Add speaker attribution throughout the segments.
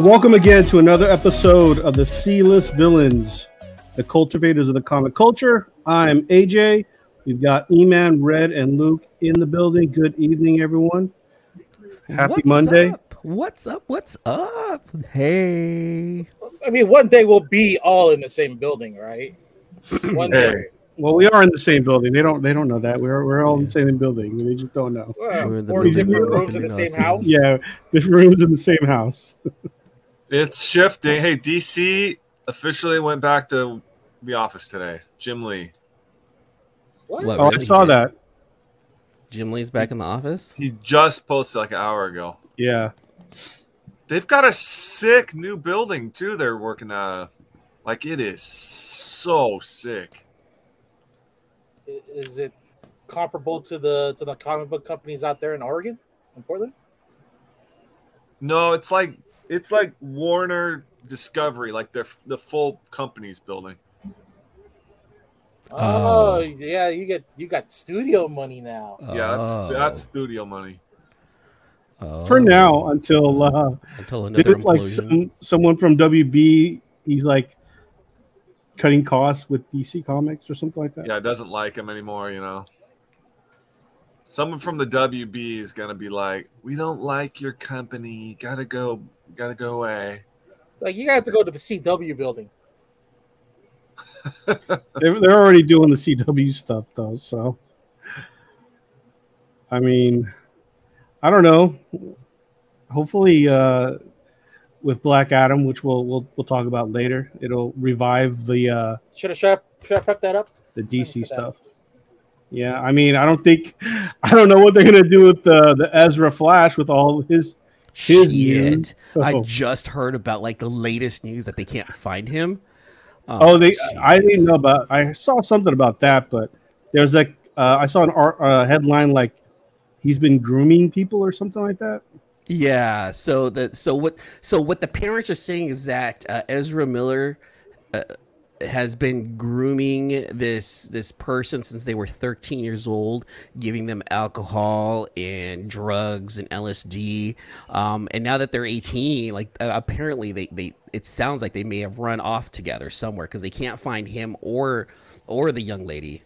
Speaker 1: Welcome again to another episode of the C-list villains, the cultivators of the comic culture. I'm AJ. We've got Eman, Red, and Luke in the building. Good evening, everyone. Happy
Speaker 2: What's
Speaker 1: Monday.
Speaker 2: Up? What's up? What's up? Hey.
Speaker 3: I mean, one day we'll be all in the same building, right? One day.
Speaker 1: Well, we are in the same building. They don't. They don't know that. We're we're all in the same building. They just don't know.
Speaker 3: Well,
Speaker 2: We're in the
Speaker 3: four different rooms in the same house.
Speaker 1: Yeah, different rooms in the same house.
Speaker 4: It's shifting. Hey, DC officially went back to the office today. Jim Lee.
Speaker 3: What?
Speaker 2: What?
Speaker 1: Oh, I
Speaker 2: really?
Speaker 1: saw that.
Speaker 2: Jim Lee's back in the office.
Speaker 4: He just posted like an hour ago.
Speaker 1: Yeah.
Speaker 4: They've got a sick new building too. They're working on. Like it is so sick.
Speaker 3: Is it comparable to the to the comic book companies out there in Oregon, in Portland?
Speaker 4: No, it's like it's like Warner Discovery, like they're the full company's building.
Speaker 3: Oh,
Speaker 2: Oh.
Speaker 3: yeah, you get you got studio money now.
Speaker 4: Yeah, that's
Speaker 2: Oh.
Speaker 4: that's studio money.
Speaker 2: Oh.
Speaker 1: For now, until uh,
Speaker 2: until
Speaker 1: did
Speaker 2: another
Speaker 1: it like some, someone from WB? He's like cutting costs with DC Comics or something like that.
Speaker 4: Yeah, doesn't like him anymore. You know. Someone from the WB is gonna be like, "We don't like your company. Gotta go. Gotta go away."
Speaker 3: Like you have to go to the CW building.
Speaker 1: They're, they're already doing the CW stuff though, so I mean, I don't know. Hopefully, uh, with Black Adam, which we'll we'll we'll talk about later, it'll revive the uh,
Speaker 3: Should I should I prep that up.
Speaker 1: the DC stuff. Yeah, I mean, I don't think I don't know what they're gonna do with the the Ezra Flash with all his his.
Speaker 2: Shit. I just heard about like the latest news that they can't find him.
Speaker 1: Oh, they. I didn't know about. I saw something about that, but there's like uh, I saw an art, uh, headline like he's been grooming people or something like that.
Speaker 2: Yeah. So the so what so what the parents are saying is that uh, Ezra Miller uh, has been grooming this this person since they were 13 years old, giving them alcohol and drugs and LSD. Um, and now that they're 18, like uh, apparently they they it sounds like they may have run off together somewhere because they can't find him or or the young lady.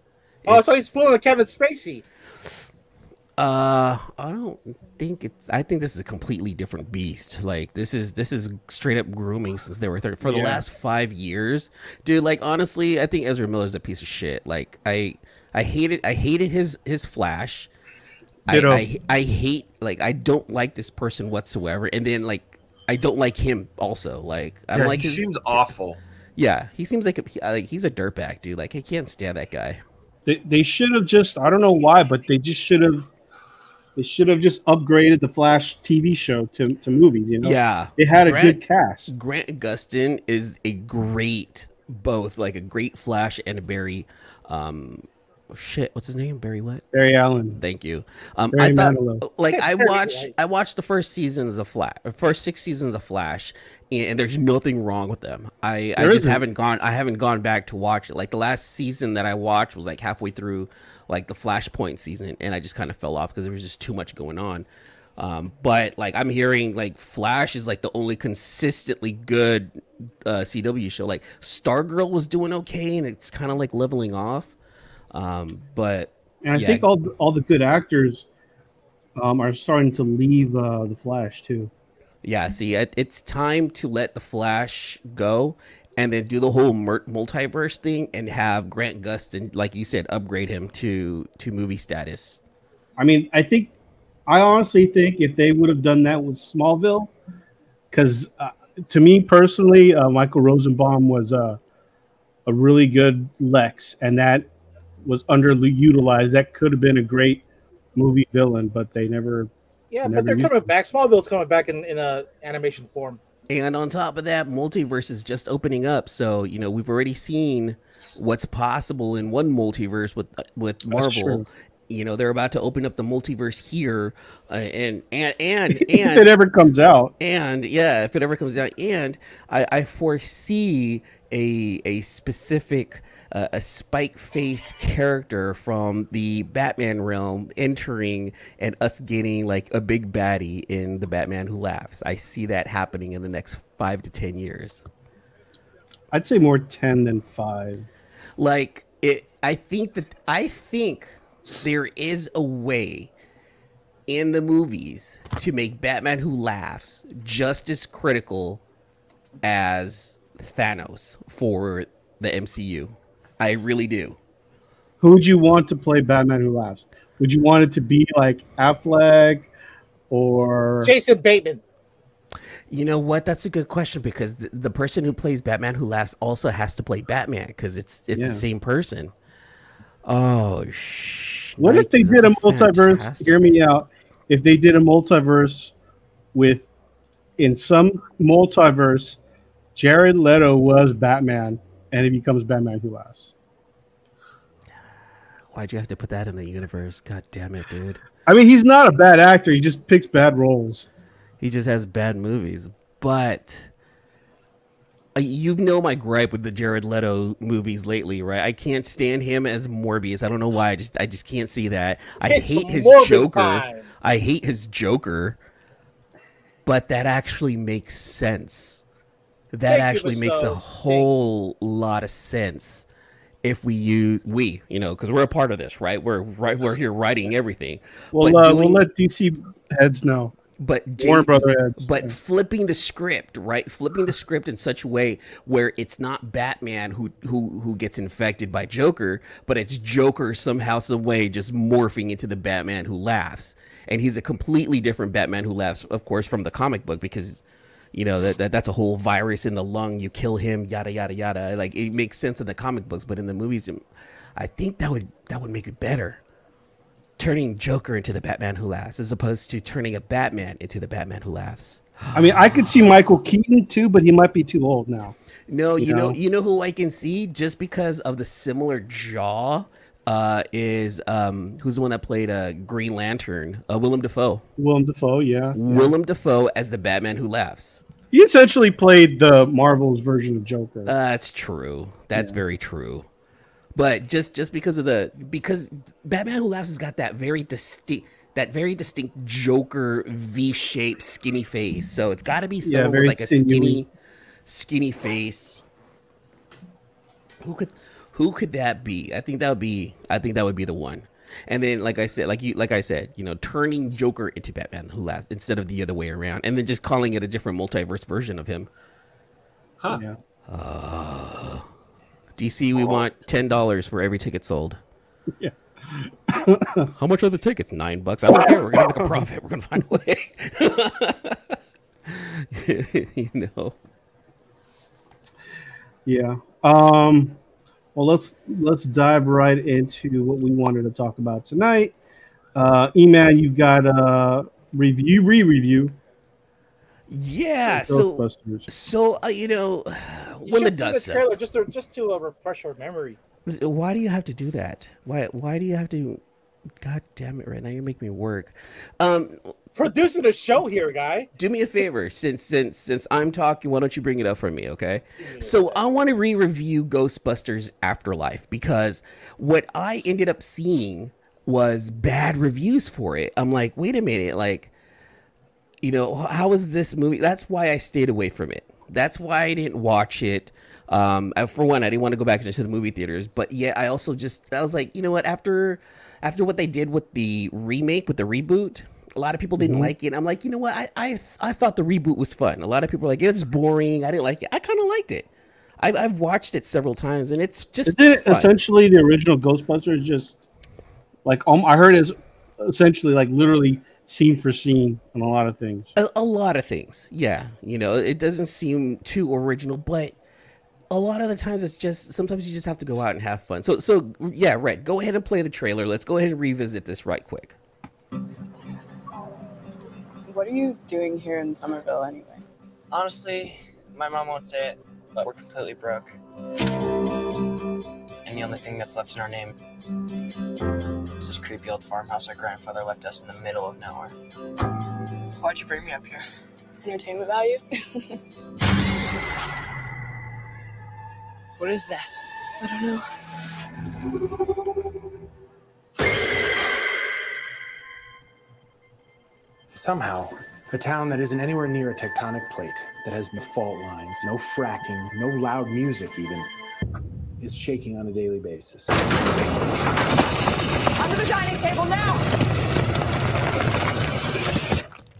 Speaker 3: Oh, so he's pulling Kevin Spacey.
Speaker 2: uh, I don't think it's. I think this is a completely different beast. Like this is this is straight up grooming since they were thirty for the
Speaker 1: Yeah.
Speaker 2: last five years, dude. Like honestly, I think Ezra Miller's a piece of shit. Like I I hated I hated his his Flash. I, I I hate like I don't like this person whatsoever, and then like I don't like him also. Like I
Speaker 4: Yeah,
Speaker 2: like
Speaker 4: he
Speaker 2: his.
Speaker 4: seems awful.
Speaker 2: yeah, he seems like a, like he's a dirtbag, dude. Like I can't stand that guy.
Speaker 1: They they should have just I don't know why, but they just should have they should have just upgraded the Flash TV show to, to movies. You know,
Speaker 2: Yeah,
Speaker 1: they had a good cast.
Speaker 2: Grant Gustin is a great both like a great Flash and a Barry um oh shit, what's his name? Barry what?
Speaker 1: Barry Allen.
Speaker 2: Thank you. Um
Speaker 1: Barry
Speaker 2: I thought
Speaker 1: Manilow.
Speaker 2: like I
Speaker 3: Barry
Speaker 2: watched I watched the first seasons of Flash first six seasons of Flash and, and there's nothing wrong with them. I, I
Speaker 1: There
Speaker 2: just
Speaker 1: isn't.
Speaker 2: haven't gone I haven't gone back to watch it. Like the last season that I watched was like halfway through like the Flashpoint season and I just kind of fell off because there was just too much going on. Um, but like I'm hearing like Flash is like the only consistently good uh, CW show. Like Stargirl was doing okay and it's kind of like leveling off. Um, but
Speaker 1: And I
Speaker 2: Yeah.
Speaker 1: think all the, all the good actors um, are starting to leave uh, the Flash too.
Speaker 2: Yeah, see, it, it's time to let the Flash go, and then do the whole mer- multiverse thing, and have Grant Gustin, like you said, upgrade him to to movie status.
Speaker 1: I mean, I think, I honestly think if they would have done that with Smallville, because uh, to me personally, uh, Michael Rosenbaum was uh, a really good Lex, and that was underutilized. That could have been a great movie villain, but they never.
Speaker 3: Yeah,
Speaker 1: Never
Speaker 3: but they're
Speaker 1: used
Speaker 3: coming back. Smallville's coming back in in a animation form.
Speaker 2: And on top of that, multiverse is just opening up. So you know we've already seen what's possible in one multiverse with with Marvel. You know they're about to open up the multiverse here, uh, and and and
Speaker 1: if it ever comes out,
Speaker 2: and yeah, if it ever comes out, and I, I foresee a a specific a, a spike faced character from the Batman realm entering and us getting like a big baddie in the Batman Who Laughs. I see that happening in the next five to ten years.
Speaker 1: I'd say more ten than five.
Speaker 2: Like it, I think that I think there is a way in the movies to make Batman Who Laughs just as critical as Thanos for the MCU. I really do.
Speaker 1: Who would you want to play Batman Who Laughs? Would you want it to be like Affleck or
Speaker 3: Jason Bateman.
Speaker 2: You know what? That's a good question because the, the person who plays Batman Who Laughs also has to play Batman because it's it's
Speaker 1: Yeah.
Speaker 2: the same person. Oh, sh-
Speaker 1: What if they did a multiverse?
Speaker 2: fantastic.
Speaker 1: Hear me out. If they did a multiverse with, in some multiverse, Jared Leto was Batman, and he becomes Batman Who Laughs.
Speaker 2: Why'd you have to put that in the universe? God damn it, dude.
Speaker 1: I mean, he's not a bad actor. He just picks bad roles.
Speaker 2: He just has bad movies. But you know my gripe with the Jared Leto movies lately, right? I can't stand him as Morbius. I don't know why. I just I just can't see that. I
Speaker 3: It's
Speaker 2: hate his
Speaker 3: Morbid
Speaker 2: Joker.
Speaker 3: time.
Speaker 2: I hate his Joker. But that actually makes sense. That
Speaker 3: Thank
Speaker 2: actually makes a
Speaker 3: Michelle.
Speaker 2: whole lot of sense if we use we, you know, because we're a part of this, right? We're right. We're here writing everything.
Speaker 1: Well,
Speaker 2: But
Speaker 1: uh,
Speaker 2: doing-
Speaker 1: we'll let DC heads know.
Speaker 2: But Jay-
Speaker 1: Warner Brother heads.
Speaker 2: but flipping the script, right? Flipping the script in such a way where it's not Batman who who who gets infected by Joker, but it's Joker somehow, some way, just morphing into the Batman who laughs, and he's a completely different Batman who laughs, of course, from the comic book because. You know that, that that's a whole virus in the lung. You kill him, yada yada yada. Like it makes sense in the comic books, but in the movies, I think that would that would make it better turning Joker into the Batman who laughs, as opposed to turning a Batman into the Batman who laughs.
Speaker 1: I mean, I could see Michael Keaton too, but he might be too old now.
Speaker 2: No, you,
Speaker 1: You
Speaker 2: know,
Speaker 1: know?
Speaker 2: you know who I can see just because of the similar jaw uh, is um, who's the one that played uh, Green Lantern? Uh, Willem Dafoe.
Speaker 1: Willem Dafoe, yeah.
Speaker 2: Willem Dafoe as the Batman who laughs.
Speaker 1: He essentially played the Marvel's version of Joker.
Speaker 2: Uh, That's true. That's very true. But just just because of the because Batman Who Laughs has got that very distinct that very distinct Joker V-shaped skinny face. So it's got to be someone
Speaker 1: very
Speaker 2: with like a skinny skinny face. Who could who could that be? I think that would be I think that would be the one. And then like I said like you like I said, you know, turning Joker into Batman Who Laughs instead of the other way around and then just calling it a different multiverse version of him.
Speaker 4: Huh.
Speaker 1: yeah.
Speaker 2: Uh, DC, we want ten dollars for every ticket sold.
Speaker 1: Yeah.
Speaker 2: How much are the tickets? Nine bucks. I don't care. We're gonna make a profit. We're gonna find a way. you know.
Speaker 1: Yeah. Um, well, let's let's dive right into what we wanted to talk about tonight. Uh, E-Man, you've got a review, re-review.
Speaker 2: Yeah. So, so uh, you know, when the dust
Speaker 3: trailer
Speaker 2: settles.
Speaker 3: just to just to uh, refresh our memory.
Speaker 2: Why do you have to do that? Why? Why do you have to? God damn it! Right now, you make me work. Um,
Speaker 3: Producing a show here, guy.
Speaker 2: do me a favor since since since I'm talking why don't you bring it up for me okay so I want to re-review Ghostbusters Afterlife because what I ended up seeing was bad reviews for it I'm like wait a minute like you know how is this movie that's why I stayed away from it that's why I didn't watch it um uh, for one I didn't want to go back into the movie theaters but yet I also just I was like you know what after after what they did with the remake with the reboot a lot of people didn't like it i'm like you know what I, I i thought the reboot was fun. A lot of people are like it's boring i didn't like it. I kind of liked it. I've, I've watched it several times and it's just
Speaker 1: it essentially the original Ghostbusters? Just like um, I heard is essentially like literally scene for scene on a lot of things.
Speaker 2: a, a lot of things yeah you know it doesn't seem too original but a lot of the times it's just sometimes you just have to go out and have fun so so yeah right go ahead and play the trailer let's go ahead and revisit this right quick
Speaker 5: What are you doing here in Somerville anyway?
Speaker 6: Honestly, my mom won't say it, but we're completely broke. And the only thing that's left in our name is this creepy old farmhouse our grandfather left us in the middle of nowhere. Why'd you bring me up here?
Speaker 5: Entertainment value?
Speaker 6: What is that?
Speaker 5: I don't know.
Speaker 7: Somehow, a town that isn't anywhere near a tectonic plate, that has no fault lines, no fracking, no loud music even, is shaking on a daily basis.
Speaker 8: Under the dining table now!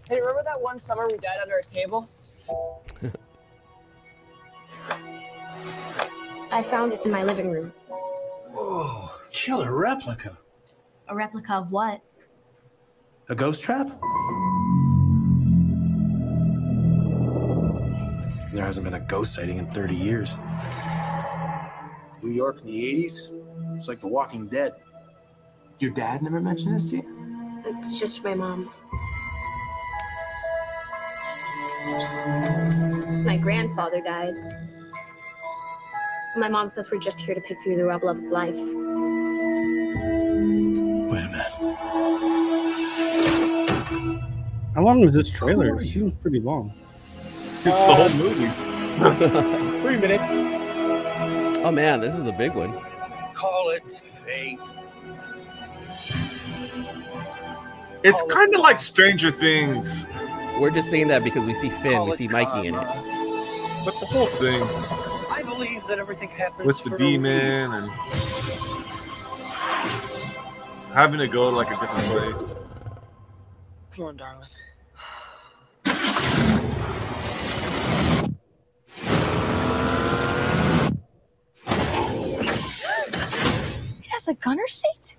Speaker 6: Hey, remember that one summer we died under a table?
Speaker 9: I found this in my living room.
Speaker 7: Whoa, killer replica.
Speaker 9: A replica of what?
Speaker 7: A ghost trap? There hasn't been a ghost sighting in 30 years. New York in the 80s? It's like The Walking Dead. Your dad never mentioned this to you?
Speaker 9: It's just my mom. My grandfather died. My mom says we're just here to pick through the rubble of his life.
Speaker 7: Wait a minute.
Speaker 1: How long was this trailer? It seems pretty long.
Speaker 4: It's the whole movie.
Speaker 3: Three minutes.
Speaker 2: Oh man, this is the big one.
Speaker 10: Call it fate.
Speaker 4: It's oh. kind of like Stranger Things,
Speaker 2: We're just saying that because we see Finn, we
Speaker 10: oh,
Speaker 2: see Mikey in it.
Speaker 4: but the whole thing
Speaker 10: I believe that everything happens
Speaker 4: with the
Speaker 10: for
Speaker 4: demon and having to go to like a different place.
Speaker 6: Come on, darling.
Speaker 9: It has a gunner seat?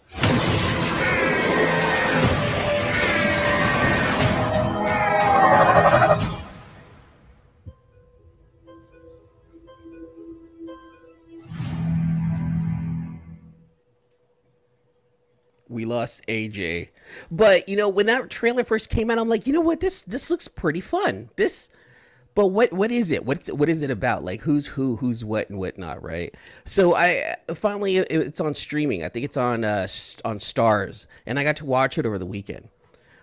Speaker 2: We lost AJ. But you know, when that trailer first came out, I'm like, you know what, this this looks pretty fun. This but what what is it? What's what is it about? Like who's who, who's what and whatnot, right? So I finally it- it's on streaming. I think it's on uh on Starz, and I got to watch it over the weekend.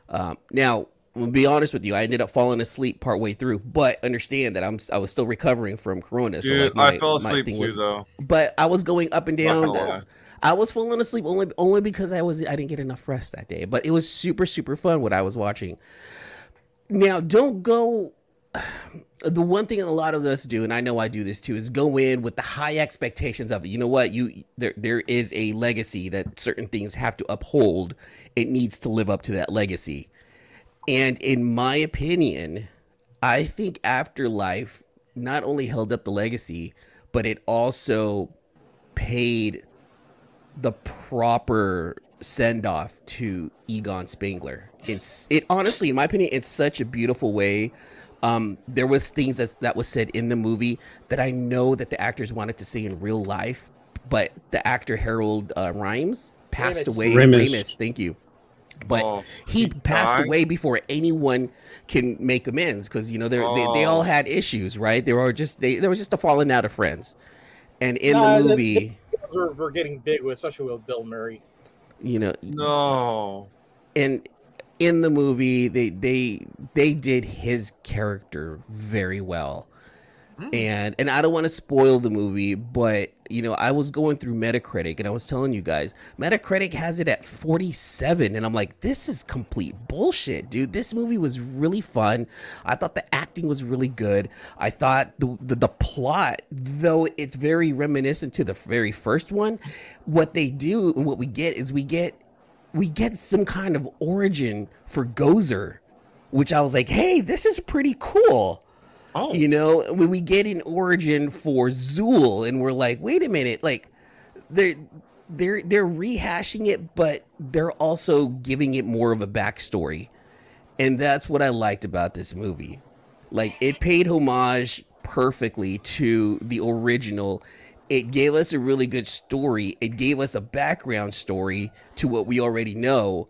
Speaker 2: Um, now, gonna be honest with you, I ended up falling asleep partway through, but understand that I'm I was still recovering from Corona. So
Speaker 4: Dude,
Speaker 2: like my,
Speaker 4: I fell asleep too
Speaker 2: was-
Speaker 4: though.
Speaker 2: but I was going up and down. I was falling asleep only only because I was I didn't get enough rest that day. But it was super super fun what I was watching. Now, don't go. The one thing a lot of us do, and I know I do this too, is go in with the high expectations of it. You know what? You there there is a legacy that certain things have to uphold. It needs to live up to that legacy. And in my opinion, I think Afterlife not only held up the legacy, but it also paid the proper send off to Egon Spengler. It's it honestly, in my opinion, it's such a beautiful way. Um, there was things that that was said in the movie that I know that the actors wanted to say in real life, but the actor Harold uh, Rhimes passed
Speaker 3: Ramis.
Speaker 2: away.
Speaker 1: Ramis.
Speaker 2: Ramis, thank you. But
Speaker 4: Oh,
Speaker 2: he
Speaker 4: he
Speaker 2: passed
Speaker 4: died?
Speaker 2: away before anyone can make amends because you know they they they all
Speaker 4: Oh.
Speaker 2: had issues, right? They were just they there was just a falling out of friends, and in
Speaker 3: Nah,
Speaker 2: the
Speaker 3: the-
Speaker 2: movie,
Speaker 3: We're, we're getting big, with, especially with Bill Murray.
Speaker 2: you know,
Speaker 4: No.
Speaker 2: and in the movie they they they did his character very well hmm. and and i don't want to spoil the movie but you know i was going through metacritic and i was telling you guys metacritic has it at 47 and i'm like this is complete bullshit dude. This movie was really fun. I thought the acting was really good. I thought the the, the plot though it's very reminiscent to the very first one what they do and what we get is we get we get some kind of origin for Gozer, which I was like, hey, this is pretty cool.
Speaker 4: Oh.
Speaker 2: You know, when we get an origin for Zuul, and we're like, wait a minute, like they're they're they're rehashing it, but they're also giving it more of a backstory. And that's what I liked about this movie. Like it paid homage perfectly to the original. It gave us a really good story. It gave us a background story to what we already know.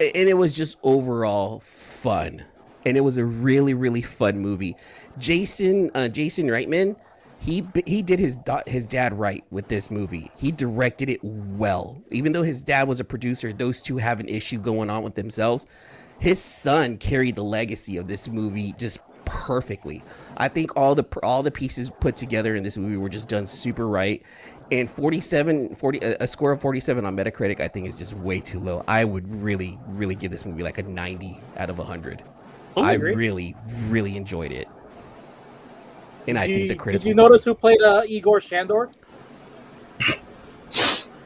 Speaker 2: And it was just overall fun. And it was a really, really fun movie. Jason, uh, Jason Reitman, he he did his his dad right with this movie. He directed it well. Even though his dad was a producer, those two have an issue going on with themselves. His son carried the legacy of this movie just perfectly. I think all the all the pieces put together in this movie were just done super right. And 47, 40, a a score of 47 on Metacritic, I think is just way too low. I would really, really give this movie like a 90 out of 100.
Speaker 3: Oh, I
Speaker 2: I really, really enjoyed it. And I
Speaker 3: Did
Speaker 2: think
Speaker 3: you-
Speaker 2: the critics
Speaker 3: Did you notice who played uh, Igor Shandor?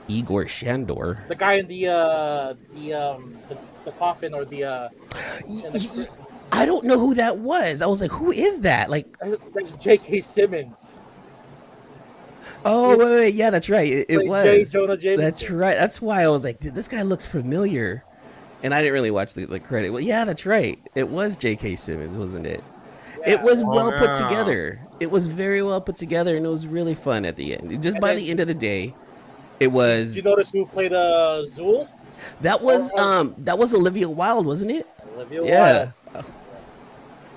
Speaker 2: Igor Shandor.
Speaker 3: The guy in the uh, the um the, the coffin or the uh. the,
Speaker 2: I don't know who that was. I was like, who is that? Like,
Speaker 3: that's J.K. Simmons.
Speaker 2: oh, wait, wait, yeah, that's right. It, it was. That's right. That's why I was like, this guy looks familiar. And I didn't really watch the, the credit. Well, yeah, that's right. It was J.K. Simmons, wasn't it? It was
Speaker 4: Oh,
Speaker 2: well put together. It was very well put together, and it was really fun at the end. Just
Speaker 3: And
Speaker 2: by
Speaker 3: then-
Speaker 2: the end of the day, it was.
Speaker 3: Did you notice who played uh Zuul?
Speaker 2: that was
Speaker 3: Oh,
Speaker 2: um that was Olivia Wilde, wasn't it?
Speaker 3: Olivia Wilde.
Speaker 2: Yeah.
Speaker 3: Wilde.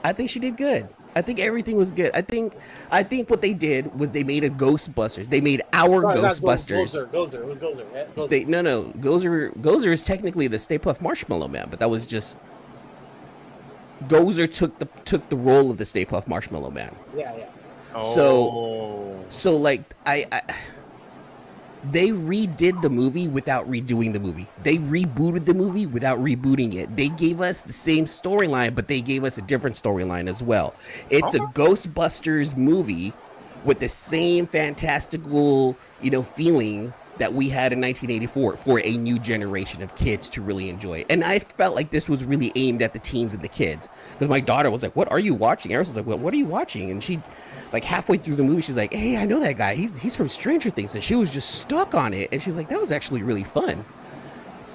Speaker 2: I think she did good. I think everything was good. I think I think what they did was they made a Ghostbusters. They made our
Speaker 3: Sorry,
Speaker 2: Ghostbusters.
Speaker 3: Gozer, Gozer. It was Gozer. Yeah, Gozer.
Speaker 2: They no no Gozer Gozer is technically the Stay Puft Marshmallow Man, but that was just Gozer took the took the role of the Stay Puft Marshmallow Man.
Speaker 3: yeah, yeah.
Speaker 2: So-
Speaker 4: Oh.
Speaker 2: So like I, I they redid the movie without redoing the movie. They rebooted the movie without rebooting it. They gave us the same storyline, but they gave us a different storyline as well. It's a Ghostbusters movie with the same fantastical, you know, feeling that we had in 1984 for a new generation of kids to really enjoy. And I felt like this was really aimed at the teens and the kids because my daughter was like, "What are you watching?" Eris was like, "Well, what are you watching?" And she, like halfway through the movie, she's like, "Hey, I know that guy. He's he's from Stranger Things." And she was just stuck on it, and she was like, "That was actually really fun."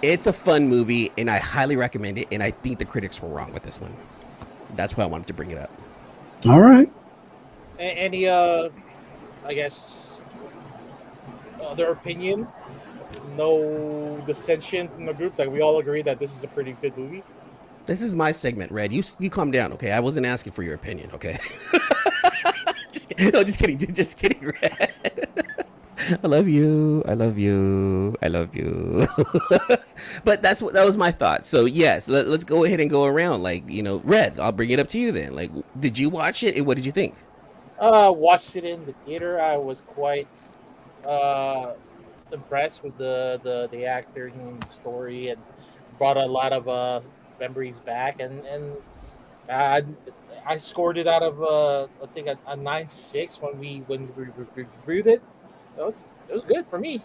Speaker 2: It's a fun movie, and I highly recommend it. And I think the critics were wrong with this one. That's why I wanted to bring it up.
Speaker 1: All right.
Speaker 3: A- any uh, I guess other opinion? No dissension from the group. Like we all agree that this is a pretty good movie.
Speaker 2: This is my segment, Red. You you calm down, okay? I wasn't asking for your opinion, okay? just, no, just kidding, just kidding, Red. I love you. I love you. I love you. but that's what that was my thought. So yes, let, let's go ahead and go around. Like you know, Red. I'll bring it up to you then. Like, did you watch it and what did you think?
Speaker 3: Uh, watched it in the theater. I was quite uh impressed with the the the acting and the story, and brought a lot of uh memories back. And and I I scored it out of uh I think a, a nine six when we when we re- re- reviewed it. It was it was good for me.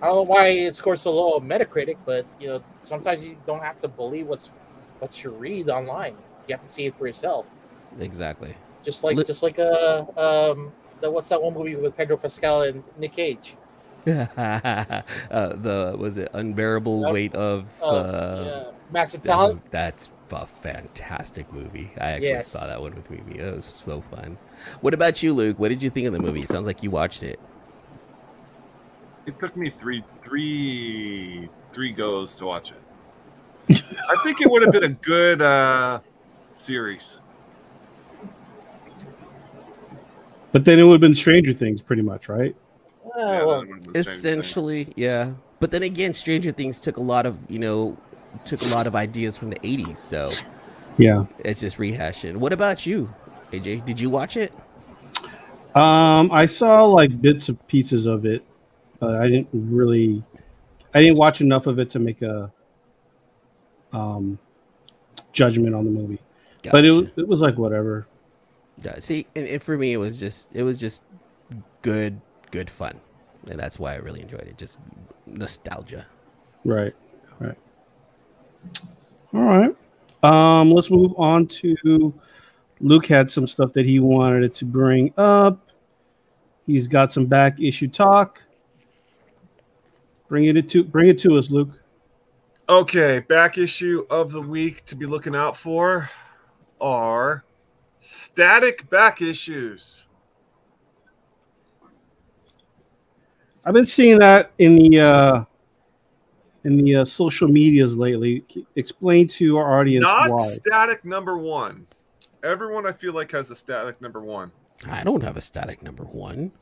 Speaker 3: I don't know why it scores so low on Metacritic, but you know sometimes you don't have to believe what's what you read online. You have to see it for yourself.
Speaker 2: Exactly.
Speaker 3: Just like
Speaker 2: Li-
Speaker 3: just like a um the what's that one movie with Pedro Pascal and Nick Cage?
Speaker 2: uh, the was it unbearable
Speaker 3: Yep.
Speaker 2: weight of
Speaker 3: Uh,
Speaker 2: uh,
Speaker 3: yeah. Massive Talent.
Speaker 2: mov- That's a fantastic movie. I actually
Speaker 3: Yes.
Speaker 2: saw that one with Mimi. It was so fun. What about you, Luke? What did you think of the movie? It sounds like you watched it.
Speaker 4: It took me three, three, three goes to watch it. I think it would have been a good uh, series.
Speaker 1: But then it would have been Stranger Things, pretty much, right?
Speaker 4: Yeah,
Speaker 3: well,
Speaker 4: that would've been the same thing.
Speaker 2: Essentially, yeah. But then again, Stranger Things took a lot of you know took a lot of ideas from the '80s, so
Speaker 1: Yeah.
Speaker 2: it's just rehashing. What about you, AJ? Did you watch it?
Speaker 1: Um, I saw like bits of pieces of it. Uh, I didn't really, I didn't watch enough of it to make a um judgment on the movie. But it it was like whatever.
Speaker 2: Yeah, see, and, and for me, it was just it was just good, good fun, and that's why I really enjoyed it. Just nostalgia.
Speaker 1: Right. Right. All right. Um, let's move on to Luke had some stuff that he wanted to bring up. He's got some back issue talk. Bring it to bring it to us, Luke.
Speaker 4: Okay, back issue of the week to be looking out for are static back issues.
Speaker 1: I've been seeing that in the uh, in the uh, social medias lately. Explain to our audience
Speaker 4: Not
Speaker 1: why.
Speaker 4: static number one. Everyone I feel like has a static number one.
Speaker 2: I don't have a static number one.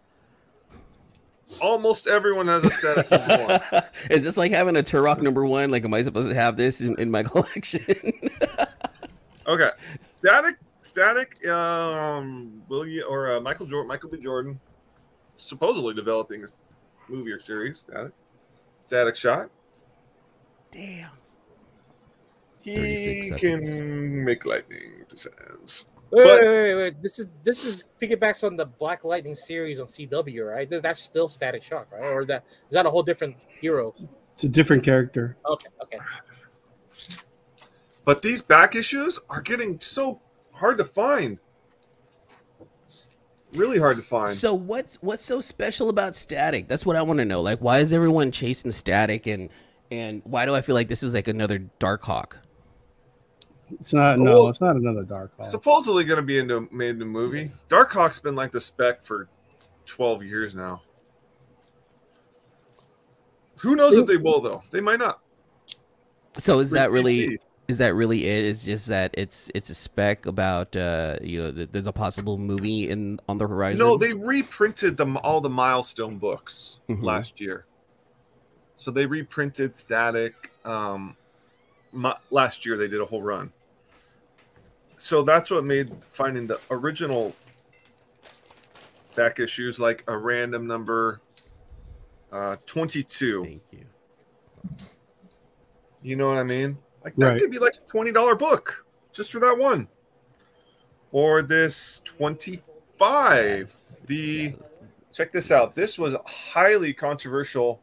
Speaker 4: Almost everyone has a static number one.
Speaker 2: Is this like having a Turok number one? Like, am I supposed to have this in, in my collection?
Speaker 4: Okay. Static Static, um, William or uh, Michael Jordan, Michael B. Jordan, supposedly developing a s- movie or series. Static, Static Shock.
Speaker 2: Damn.
Speaker 4: He can make lightning descends.
Speaker 3: Wait,
Speaker 4: But-
Speaker 3: wait, wait, wait. This is this is piggybacks on the Black Lightning series on CW, right? That's still Static Shock, right? Or that is that a whole different hero?
Speaker 1: It's a different character.
Speaker 3: Okay, okay.
Speaker 4: But these back issues are getting so hard to find. Really hard to find.
Speaker 2: So what's what's so special about Static? That's what I want to know. Like, why is everyone chasing Static, and and why do I feel like this is like another Darkhawk?
Speaker 1: It's not. No,
Speaker 4: Well,
Speaker 1: it's not another Darkhawk.
Speaker 4: Supposedly going to be into made into a movie. Darkhawk's been like the spec for twelve years now. Who knows if they will though? They might not.
Speaker 2: So is
Speaker 4: For
Speaker 2: that really
Speaker 4: DC.
Speaker 2: Is that really it? It's just that it's it's a spec about uh you know there's a possible movie in on the horizon.
Speaker 4: No, they reprinted them all the milestone books
Speaker 2: Mhm.
Speaker 4: last year. So they reprinted Static. Um, mi- last year they did a whole run. So that's what made finding the original back issues like a random number uh, 22.
Speaker 2: Thank you.
Speaker 4: You know what I mean? Like that
Speaker 1: Right.
Speaker 4: could be like a twenty dollar book just for that one. Or this twenty five. The check this out. This was a highly controversial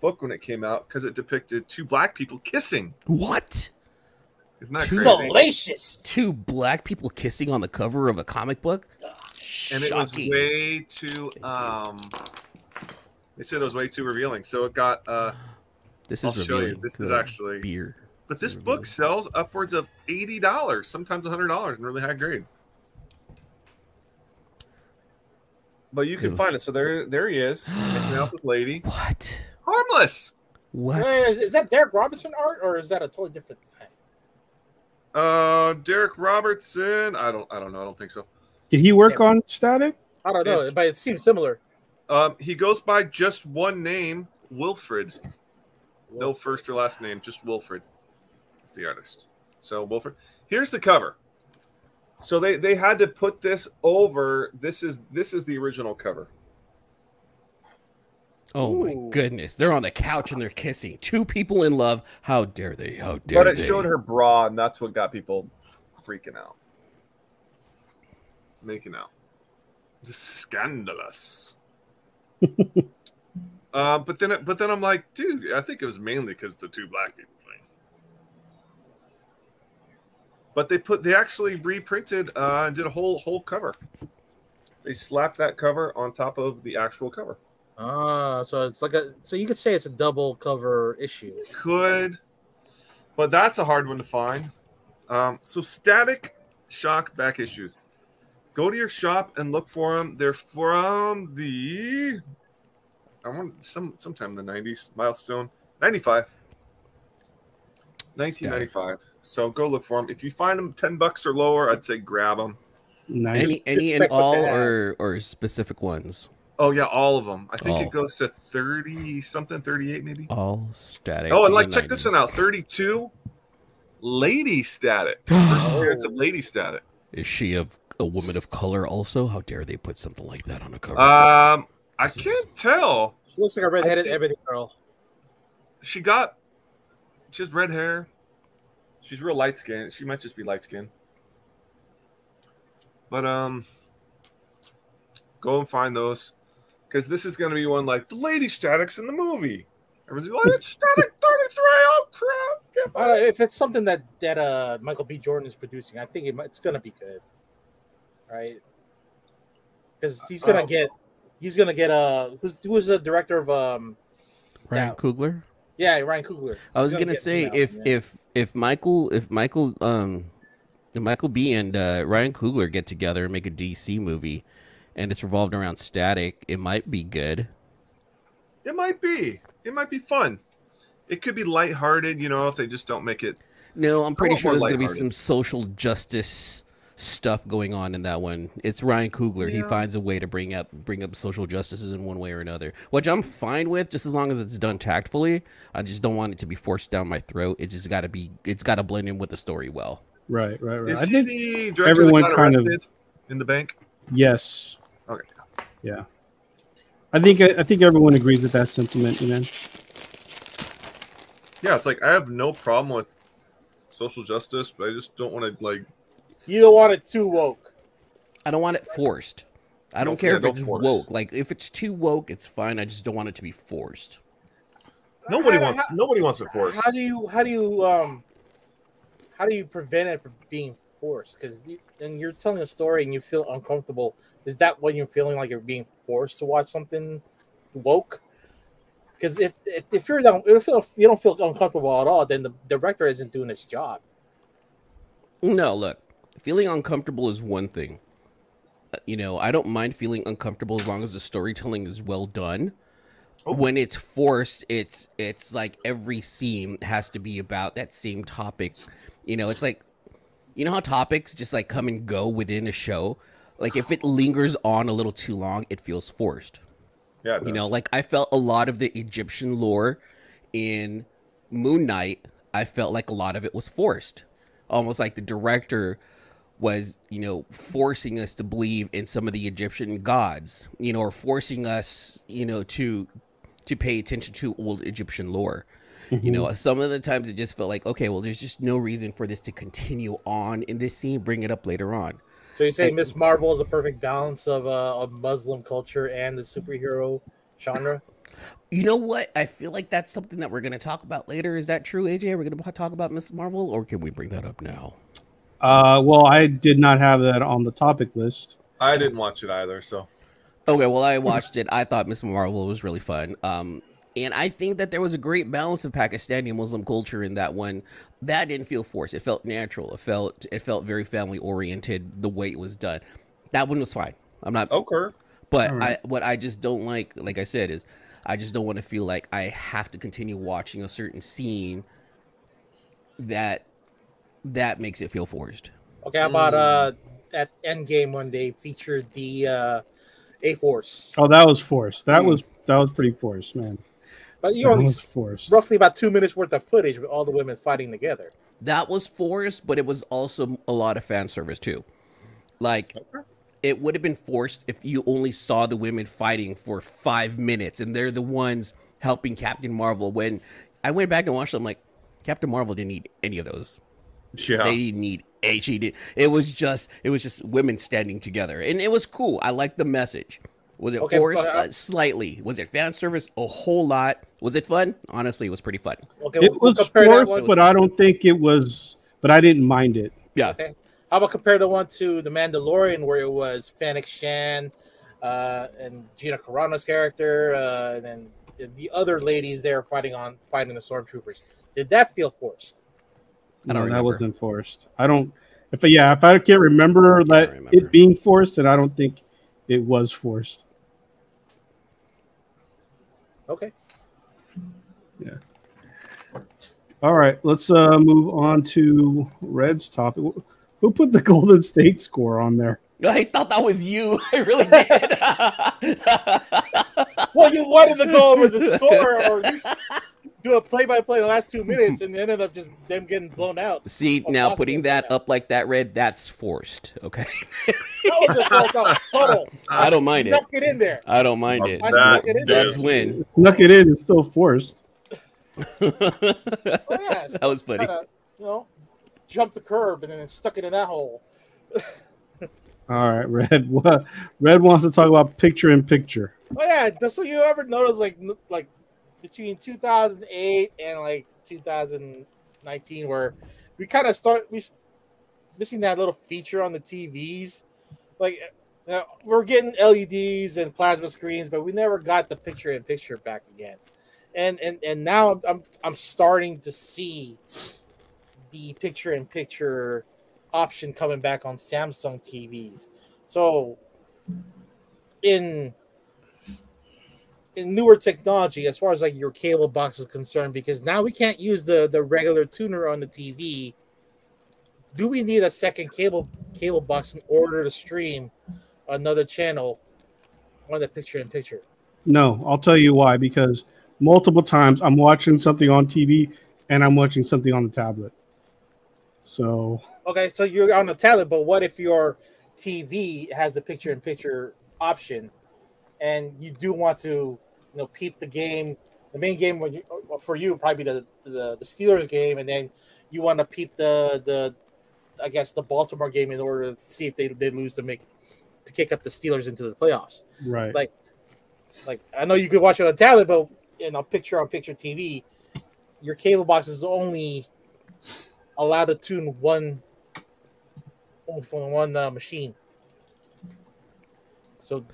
Speaker 4: book when it came out because it depicted two black people kissing.
Speaker 2: What?
Speaker 4: Isn't that
Speaker 2: Two-
Speaker 4: crazy?
Speaker 3: Salacious.
Speaker 2: Two black people kissing on the cover of a comic book?
Speaker 4: And it was way too. Um, they said it was way too revealing. So it got. Uh,
Speaker 2: This
Speaker 4: I'll
Speaker 2: is
Speaker 4: show you. This is actually-
Speaker 2: beer.
Speaker 4: But this
Speaker 2: Revealing.
Speaker 4: book sells upwards of eighty dollars, sometimes hundred dollars, in really high grade. But you can
Speaker 2: Ugh.
Speaker 4: find it. So there, there he is, making out this lady,
Speaker 2: What?
Speaker 4: harmless.
Speaker 2: What?
Speaker 3: Wait, is, is that Derek Robinson art or is that a totally different guy?
Speaker 4: Uh, Derek Robertson. I don't, I don't know. I don't think so.
Speaker 1: Did he work
Speaker 3: Yeah.
Speaker 1: on Static?
Speaker 3: I don't know,
Speaker 4: It's-
Speaker 3: but it seems similar.
Speaker 4: Um, he goes by just one name, Wilfred. No first or last name, just Wilfred. It's the artist. So Wilfred. Here's the cover. So they they had to put this over. This is this is the original cover.
Speaker 2: Oh my goodness. They're on the couch and they're kissing. Two people in love. How dare they? How dare they?
Speaker 4: But it
Speaker 2: they?
Speaker 4: showed her bra, and that's what got people freaking out, making out. Scandalous. uh, but then, but then I'm like, dude, I think it was mainly because the two black people thing. But they put, they actually reprinted uh, and did a whole whole cover. They slapped that cover on top of the actual cover.
Speaker 3: Ah, so it's like a so you could say it's a double cover issue.
Speaker 4: could, but that's a hard one to find. Um, so static shock back issues. Go to your shop and look for them. They're from the I want some sometime in the nineties milestone ninety five. 1995. So go look for them. If you find them 10 bucks or lower, I'd say grab them.
Speaker 1: Nice.
Speaker 2: any any and all or or specific ones?
Speaker 4: Oh yeah, all of them. I think
Speaker 2: All.
Speaker 4: it goes to 30 something, 38 maybe.
Speaker 2: All static.
Speaker 4: Oh, and like
Speaker 2: the
Speaker 4: check this one out. 32 Lady Static. First appearance of Lady Static.
Speaker 2: Is she of a woman of color also? How dare they put something like that on a cover?
Speaker 4: Um, I can't tell.
Speaker 3: She looks like a redheaded
Speaker 4: think-
Speaker 3: ebony girl.
Speaker 4: She got, she has red hair. She's real light skinned. She might just be light skinned. But um, go and find those because this is going to be one like the Lady Statics in the movie. Everyone's like, oh, it's Static 33. Oh crap! Get
Speaker 3: I don't if it's something that that uh Michael B. Jordan is producing, I think it might, it's gonna be good, right? Because he's gonna
Speaker 4: Oh.
Speaker 3: get he's gonna get uh who's who was the director of um
Speaker 2: Ryan
Speaker 3: yeah.
Speaker 2: Coogler.
Speaker 3: Yeah Ryan Coogler.
Speaker 2: I was
Speaker 3: He's
Speaker 2: gonna say
Speaker 3: out,
Speaker 2: if
Speaker 3: yeah.
Speaker 2: if if Michael if Michael um if Michael B and uh, Ryan Coogler get together and make a DC movie, and it's revolved around Static, it might be good.
Speaker 4: It might be. It might be fun. It could be lighthearted, you know, if they just don't make it.
Speaker 2: No, I'm pretty sure there's gonna be some social justice stuff going on in that one. It's Ryan Coogler. He finds a way to bring up bring up social justices in one way or another, which I'm fine with, just as long as it's done tactfully. I just don't want it to be forced down my throat. It just got to be. It's got to blend in with the story well.
Speaker 1: Right, right, right.
Speaker 4: Is
Speaker 1: I
Speaker 4: he
Speaker 1: think
Speaker 4: the director
Speaker 1: everyone
Speaker 4: that got
Speaker 1: kind of-
Speaker 4: in the bank?
Speaker 1: yes.
Speaker 4: Okay.
Speaker 1: Yeah. I think I think everyone agrees with that sentiment, you know.
Speaker 4: Yeah, it's like I have no problem with social justice, but I just don't want to like.
Speaker 3: You don't want it too woke.
Speaker 2: I don't want it forced. I don't
Speaker 4: Don't-
Speaker 2: care
Speaker 4: yeah,
Speaker 2: if
Speaker 4: don't
Speaker 2: it's
Speaker 4: force.
Speaker 2: woke. Like if it's too woke, it's fine. I just don't want it to be forced.
Speaker 4: Nobody
Speaker 3: How-
Speaker 4: wants.
Speaker 3: how-
Speaker 4: Nobody wants it forced.
Speaker 3: How do you how do you um how do you prevent it from being forced? Because you, and you're telling a story and you feel uncomfortable. Is that when you're feeling like you're being forced to watch something woke? Because if, if if you're not, if you don't feel uncomfortable at all, then the director isn't doing his job.
Speaker 2: No, look, feeling uncomfortable is one thing. Uh, You know, I don't mind feeling uncomfortable as long as the storytelling is well done. When it's forced, it's it's like every scene has to be about that same topic. You know, it's like you know how topics just like come and go within a show. Like if it lingers on a little too long, it feels forced.
Speaker 4: Yeah,
Speaker 2: You know, like I felt a lot of the Egyptian lore in Moon Knight, I felt like a lot of it was forced. Almost like the director was, you know, forcing us to believe in some of the Egyptian gods, you know, or forcing us, you know, to to pay attention to old Egyptian lore. You know, some of the times it just felt like, okay, well, there's just no reason for this to continue on in this scene. Bring it up later on.
Speaker 3: So you say Miss Marvel is a perfect balance of uh, of Muslim culture and the superhero genre.
Speaker 2: You know what? I feel like that's something that we're going to talk about later. Is that true, AJ? Are we going to talk about Miss Marvel, or can we bring that up now?
Speaker 1: Uh, well, I did not have that on the topic list.
Speaker 4: I didn't watch it either. So
Speaker 2: Okay, well, I watched it. I thought Miss Marvel was really fun. Um, and I think that there was a great balance of Pakistani Muslim culture in that one. That didn't feel forced. It felt natural. It felt it felt very family oriented the way it was done. That one was fine. I'm not
Speaker 4: okay.
Speaker 2: But
Speaker 1: Alright.
Speaker 2: I what I just don't like, like I said, is I just don't want to feel like I have to continue watching a certain scene that that makes it feel forced.
Speaker 3: Okay, how about uh that end game when they featured the uh A Force?
Speaker 1: Oh, that was forced. That
Speaker 3: Hmm.
Speaker 1: was that was pretty forced, man.
Speaker 3: But you
Speaker 1: That
Speaker 3: only
Speaker 1: was forced.
Speaker 3: roughly about two minutes worth of footage with all the women fighting together.
Speaker 2: That was forced, but it was also a lot of fan service too. Like it would have been forced if you only saw the women fighting for five minutes and they're the ones helping Captain Marvel. When I went back and watched them, like Captain Marvel didn't need any of those.
Speaker 4: Yeah.
Speaker 2: They didn't need H. It was just it was just women standing together, and it was cool. I liked the message. Was it
Speaker 3: Okay,
Speaker 2: forced?
Speaker 3: but, uh,
Speaker 2: Uh, slightly. Was it fan service? A whole lot. Was it fun? Honestly, it was pretty fun.
Speaker 3: Okay,
Speaker 1: It
Speaker 3: we'll, we'll
Speaker 1: was forced, but I don't think it was. But I didn't mind it.
Speaker 2: Yeah.
Speaker 3: Okay. How about compare the one to the Mandalorian where it was Fennec Shand uh, and Gina Carano's character, uh, and then the other ladies there fighting on fighting the stormtroopers. Did that feel forced?
Speaker 2: I don't
Speaker 1: No, that wasn't forced. I don't. If yeah, if I can't remember that
Speaker 2: remember.
Speaker 1: it being forced, then I don't think it was forced.
Speaker 3: Okay. Yeah.
Speaker 1: All right, let's uh move on to Red's topic. Who put the Golden State score on there?
Speaker 2: I thought that was you. I really did.
Speaker 3: Well, you wanted to go over the score or at least do a play by play the last two minutes and ended up just them getting blown out.
Speaker 2: See
Speaker 3: Oh,
Speaker 2: now, putting that
Speaker 3: yeah.
Speaker 2: up like that, red, that's forced. Okay,
Speaker 3: That was a force. That was subtle.
Speaker 2: I don't mind it.
Speaker 3: Snuck it in there.
Speaker 2: I don't mind it.
Speaker 3: I
Speaker 4: That
Speaker 3: snuck it in there.
Speaker 2: Dubs win.
Speaker 1: Snuck it in. It's still forced.
Speaker 3: Oh, yeah,
Speaker 2: that was funny.
Speaker 3: Kinda, you know, jumped the curb and then stuck it in that hole.
Speaker 1: All right, Red. What? Red wants to talk about picture in picture.
Speaker 3: Oh yeah, just so you ever notice, like like between 2008 and like 2019, where we kind of start we missing that little feature on the TVs. Like uh, we're getting LEDs and plasma screens, but we never got the picture in picture back again. And and and now I'm I'm, I'm starting to see the picture in picture option coming back on Samsung TVs. So in newer technology as far as like your cable box is concerned because now we can't use the the regular tuner on the TV. Do we need a second cable cable box in order to stream another channel on the picture in picture?
Speaker 1: No, I'll tell you why. Because multiple times I'm watching something on TV and I'm watching something on the tablet. So
Speaker 3: Okay, so you're on the tablet, but what if your TV has the picture-in-picture option, and you do want to, you know, peep the game, the main game you, for you probably be the, the the Steelers game, and then you want to peep the the, I guess the Baltimore game in order to see if they they lose to make to kick up the Steelers into the playoffs.
Speaker 1: Right.
Speaker 3: Like, like I know you could watch it on tablet, but in a picture-on-picture TV, your cable box is only allowed to tune one only from one uh, machine. So,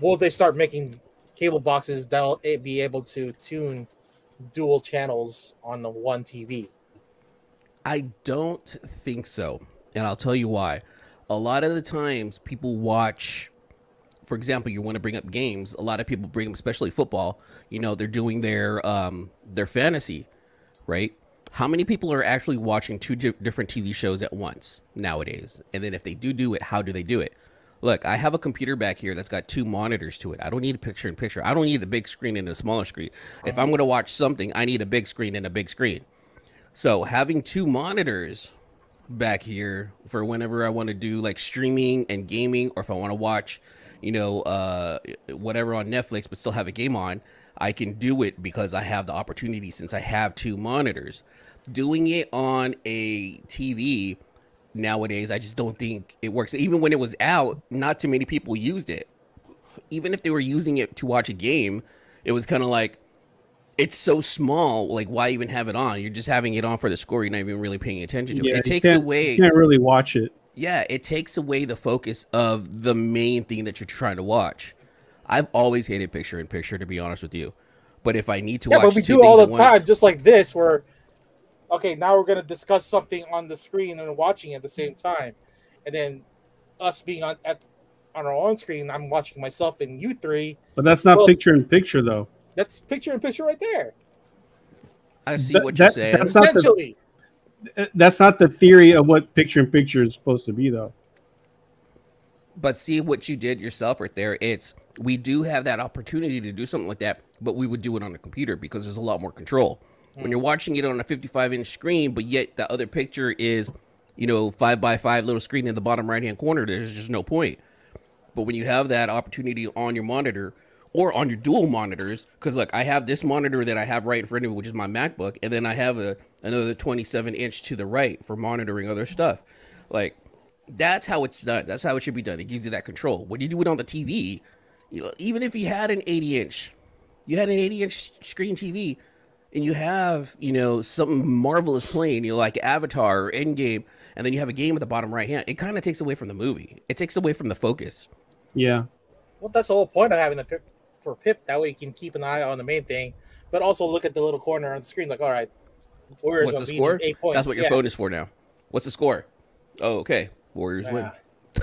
Speaker 3: will they start making cable boxes that'll be able to tune dual channels on the one TV?
Speaker 2: I don't think so. And I'll tell you why. A lot of the times people watch for example, you want to bring up games, a lot of people bring up especially football, you know, they're doing their um their fantasy, right? How many people are actually watching two di- different TV shows at once nowadays? And then if they do do it, how do they do it? Look, I have a computer back here that's got two monitors to it. I don't need a picture in picture. I don't need a big screen and a smaller screen. If I'm going to watch something, I need a big screen and a big screen. So having two monitors back here for whenever I want to do like streaming and gaming, or if I want to watch, you know, uh, whatever on Netflix, but still have a game on, I can do it because I have the opportunity since I have two monitors. Doing it on a TV nowadays, I just don't think it works. Even when it was out, not too many people used it. Even if they were using it to watch a game, it was kind of like, it's so small. Like, why even have it on? You're just having it on for the score. You're not even really paying attention to
Speaker 1: Yeah,
Speaker 2: it. It
Speaker 1: you
Speaker 2: takes away.
Speaker 1: You can't really watch it.
Speaker 2: Yeah, it takes away the focus of the main thing that you're trying to watch. I've always hated picture in picture, to be honest with you. But if I need to
Speaker 3: yeah,
Speaker 2: watch,
Speaker 3: but we
Speaker 2: two
Speaker 3: do all the
Speaker 2: things
Speaker 3: time, just like this, where okay, now we're gonna discuss something on the screen and watching at the same time, and then us being on at on our own screen, I'm watching myself and you three.
Speaker 1: But that's not
Speaker 3: Well,
Speaker 1: picture in picture though.
Speaker 3: That's picture in picture right there.
Speaker 2: I see
Speaker 1: That-
Speaker 2: what you're
Speaker 1: that-
Speaker 2: saying.
Speaker 1: that's not the-
Speaker 3: Essentially,
Speaker 1: That's not the theory of what picture in picture is supposed to be though.
Speaker 2: But see what you did yourself right there. It's we do have that opportunity to do something like that, but we would do it on a computer because there's a lot more control. When you're watching it on a 55 inch screen, but yet the other picture is, you know, five by five little screen in the bottom right hand corner, there's just no point. But when you have that opportunity on your monitor or on your dual monitors, because look, I have this monitor that I have right in front of me, which is my MacBook, and then I have a another 27 inch to the right for monitoring other stuff. Like that's how it's done. That's how it should be done. It gives you that control. When you do it on the TV, you know, even if you had an 80 inch, you had an 80 inch screen TV, and you have you know something marvelous playing, you know, like Avatar or Endgame, and then you have a game at the bottom right hand. It kind of takes away from the movie. It takes away from the focus.
Speaker 1: Yeah.
Speaker 3: well, that's the whole point of having the pip for Pip. That way, you can keep an eye on the main thing, but also look at the little corner on the screen. Like, all right, Warriors
Speaker 2: What's the score?
Speaker 3: Eight points.
Speaker 2: That's what your
Speaker 3: yeah.
Speaker 2: phone is for now. What's the score? Oh, okay. Warriors win.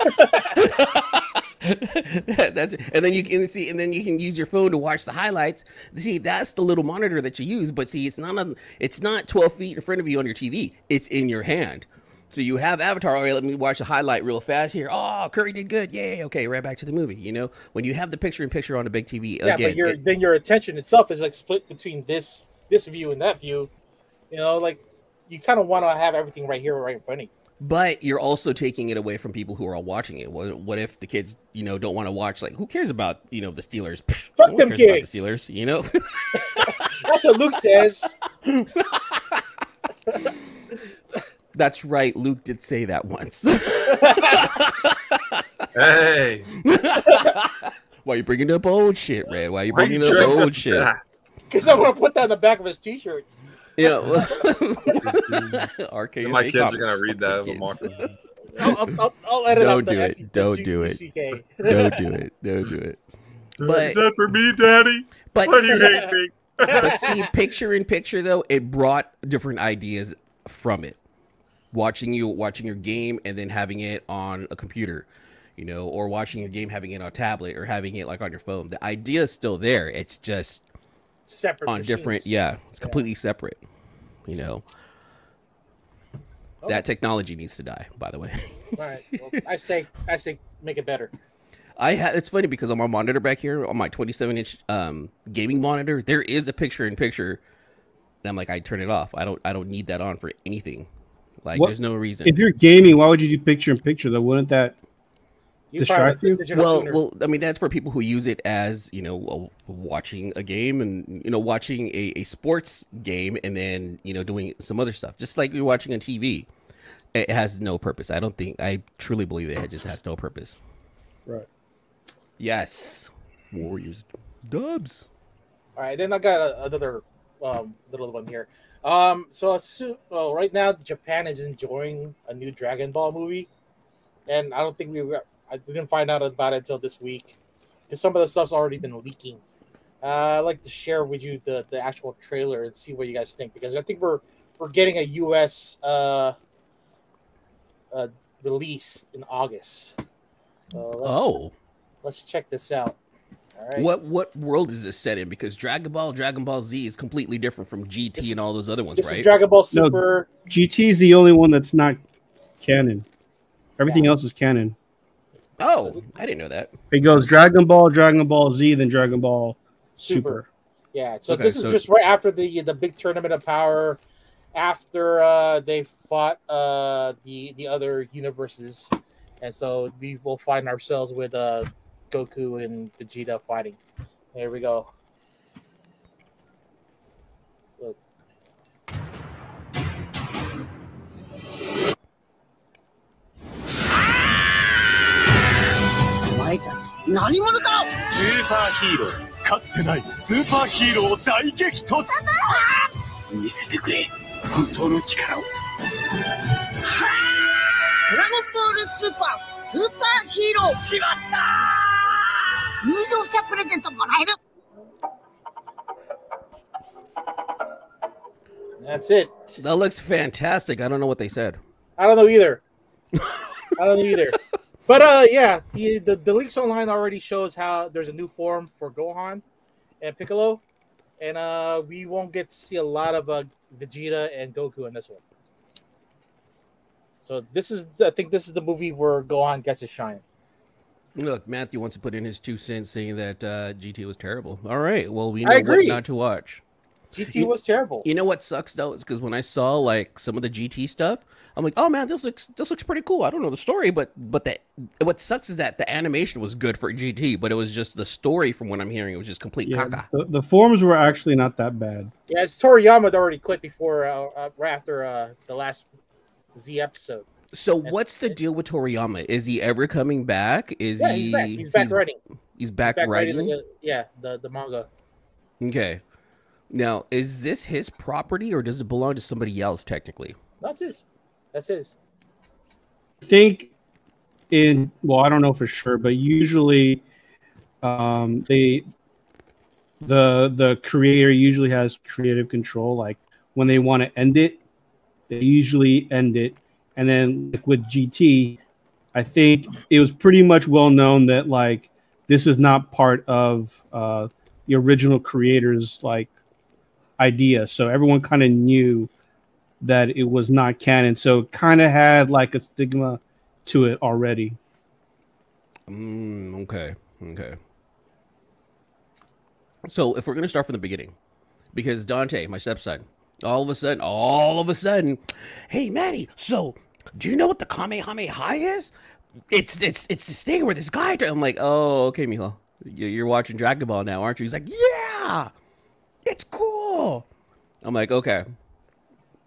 Speaker 2: that's it. and then you can see and then you can use your phone to watch the highlights. See that's the little monitor that you use but see it's not on it's not 12 feet in front of you on your tv it's in your hand. So you have avatar. Oh, All right let me watch the highlight real fast here. Oh curry did good. Yay. Okay right back to the movie you know? When you have the picture in picture on a big tv
Speaker 3: Yeah,
Speaker 2: again
Speaker 3: but your
Speaker 2: it-
Speaker 3: then your attention itself is like split between this this view and that view. You know, like you kind of want to have everything right here, right in front of you.
Speaker 2: But you're also taking it away from people who are all watching it. What, what if the kids, you know, don't want to watch? Like, who cares about you know the Steelers?
Speaker 3: Fuck
Speaker 2: no
Speaker 3: them
Speaker 2: cares about
Speaker 3: kids.
Speaker 2: The Steelers, you know.
Speaker 3: That's what Luke says.
Speaker 2: That's right. Luke did say that once.
Speaker 4: Hey,
Speaker 2: Why are you bringing up old shit, Red? Why are you
Speaker 4: why
Speaker 2: bringing
Speaker 4: you
Speaker 2: up old shit?
Speaker 4: fast?
Speaker 3: Because I'm gonna put that in the back of his t-shirts.
Speaker 2: Yeah. Arcade.
Speaker 4: My kids are gonna read that as a
Speaker 2: Mark.
Speaker 4: marker.
Speaker 3: I'll, I'll, I'll, I'll edit
Speaker 2: Don't
Speaker 3: out the
Speaker 2: do it.
Speaker 3: F-
Speaker 2: Don't
Speaker 3: C-
Speaker 2: do it.
Speaker 3: CK.
Speaker 2: Don't do it. Don't do it. But-
Speaker 4: Is that for me, Daddy?
Speaker 2: But
Speaker 4: Why do you hate me?
Speaker 2: but see, picture in picture though, it brought different ideas from it. Watching you watching your game and then having it on a computer, you know, or watching your game having it on a tablet or having it like on your phone. The idea is still there. It's just
Speaker 3: Separate
Speaker 2: on different. Yeah, it's completely separate. You know,
Speaker 3: Oh.
Speaker 2: that technology needs to die. By the way.
Speaker 3: All right. Well, I say, I say, make it better.
Speaker 2: I ha- it's funny because on my monitor back here, on my 27 inch um, gaming monitor, there is a picture in picture. And I'm like, I turn it off. I don't I don't need that on for anything. Like
Speaker 1: What-
Speaker 2: there's no reason.
Speaker 1: If you're gaming, why would you do picture in picture though? Wouldn't that
Speaker 3: You
Speaker 1: Distract
Speaker 3: probably
Speaker 1: you?
Speaker 2: well,
Speaker 3: sooner.
Speaker 2: well, I mean that's for people who use it as you know watching a game and you know watching a, a sports game and then you know doing some other stuff, just like you're watching on TV. It has no purpose. I don't think. I truly believe it just has no purpose.
Speaker 1: right?
Speaker 2: Yes, Warriors, Dubs.
Speaker 3: All right, then I got a, another um, little one here. Um, so assu- well, right now Japan is enjoying a new Dragon Ball movie, and I don't think we were, I, we didn't find out about it until this week because some of the stuff's already been leaking. Uh, I'd like to share with you the, the actual trailer and see what you guys think because I think we're we're getting a U.S. Uh, uh, release in August. Uh, let's,
Speaker 2: Oh,
Speaker 3: let's check this out. All right.
Speaker 2: what what world is this set in? Because Dragon Ball, Dragon Ball Z is completely different from GT
Speaker 3: This-
Speaker 2: and all those other ones,
Speaker 3: This is
Speaker 2: right?
Speaker 3: Dragon Ball
Speaker 1: No.
Speaker 3: Super.
Speaker 1: GT is the only one that's not canon. Everything else is canon.
Speaker 2: Oh, I didn't know that.
Speaker 1: It goes Dragon Ball, Dragon Ball Z, then Dragon Ball
Speaker 3: Super.
Speaker 1: Super.
Speaker 3: Yeah, so
Speaker 2: Okay,
Speaker 3: this is
Speaker 2: so-
Speaker 3: just right after the the big tournament of power, after uh, they fought uh, the the other universes, and so we will find ourselves with uh, Goku and Vegeta fighting. There we go.
Speaker 10: 何者だ
Speaker 7: スーパーヒーローかつてないスーパーヒーロー大激突見せてくれ本当の力を
Speaker 10: ドラゴンボールスーパースーパーヒーローしまった入場者プレゼントもらえる
Speaker 3: That's it.
Speaker 2: That looks fantastic. I don't know what they said.
Speaker 3: I don't know either. I don't know either. But uh, yeah, the, the the leaks online already shows how there's a new form for Gohan and Piccolo, and uh, we won't get to see a lot of uh, Vegeta and Goku in this one. So this is, I think, this is the movie where Gohan gets his shine.
Speaker 2: Look, Matthew wants to put in his two cents saying that uh, GT was terrible. All right. Well, we know what not to watch.
Speaker 3: GT
Speaker 2: You-
Speaker 3: was terrible.
Speaker 2: You know what sucks though is because when I saw like some of the GT stuff, I'm like, oh man, this looks this looks pretty cool. I don't know the story, but but the what sucks is that the animation was good for GT, but it was just the story from what I'm hearing. It was just complete
Speaker 1: Yeah,
Speaker 2: caca.
Speaker 1: the, the forms were actually not that bad.
Speaker 3: Yeah, it's Toriyama had already quit before, uh, uh, right after uh, the last Z episode.
Speaker 2: So what's the deal with Toriyama? Is he ever coming back? Is
Speaker 3: Yeah,
Speaker 2: he?
Speaker 3: he's back. He's back writing.
Speaker 2: He's back,
Speaker 3: Back
Speaker 2: writing.
Speaker 3: writing. The, yeah, the the manga.
Speaker 2: Okay. Now, is this his property or does it belong to somebody else technically?
Speaker 3: That's his. That's his.
Speaker 1: I think in well, I don't know for sure, but usually um they the the creator usually has creative control. Like when they want to end it, they usually end it. And then like with GT, I think it was pretty much well known that like this is not part of uh the original creator's like idea. So everyone kind of knew that it was not canon. So it kind of had like a stigma to it already.
Speaker 2: Mm, okay. Okay. So if we're gonna start from the beginning, because Dante, my stepson, all of a sudden, all of a sudden, hey Manny, so do you know what the Kamehameha is? It's it's it's this thing where this guy. I'm like, oh, okay, Mijo, you're watching Dragon Ball now, aren't you? He's like, yeah, it's cool. I'm like, okay.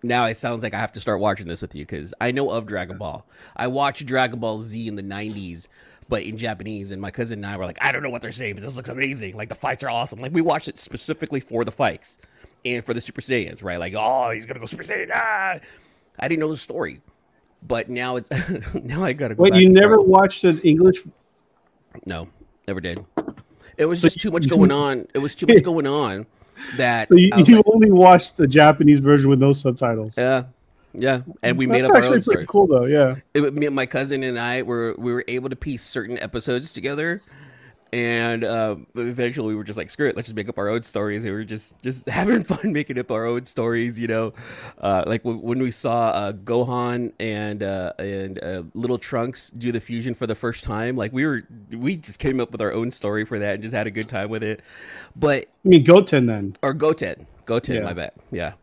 Speaker 2: Now it sounds like I have to start watching this with you because I know of Dragon Ball. I watched Dragon Ball Z in the 90s, but in Japanese. And my cousin and I were like, I don't know what they're saying, but this looks amazing. Like the fights are awesome. Like we watched it specifically for the fights and for the Super Saiyans, right? Like, oh, he's gonna go Super Saiyan. Ah! I didn't know the story, but now it's now I gotta go.
Speaker 1: Wait, you never
Speaker 2: start-
Speaker 1: watched the English?
Speaker 2: No, never did. It was just too much going on. It was too much going on that
Speaker 1: So you, you
Speaker 2: like,
Speaker 1: only watched the Japanese version with no subtitles.
Speaker 2: yeah, yeah. And we
Speaker 1: That's
Speaker 2: made up our own
Speaker 1: pretty
Speaker 2: story.
Speaker 1: cool though. Yeah.
Speaker 2: it, me my cousin and I were we were able to piece certain episodes together, and uh, eventually we were just like, screw it, let's just make up our own stories. And we were just just having fun making up our own stories, you know. Uh, like when, when we saw uh, Gohan and uh, and uh, Little Trunks do the fusion for the first time, like we were we just came up with our own story for that and just had a good time with it. But
Speaker 1: I mean, Goten then.
Speaker 2: or Goten. Goten,
Speaker 1: Yeah.
Speaker 2: my bad. Yeah.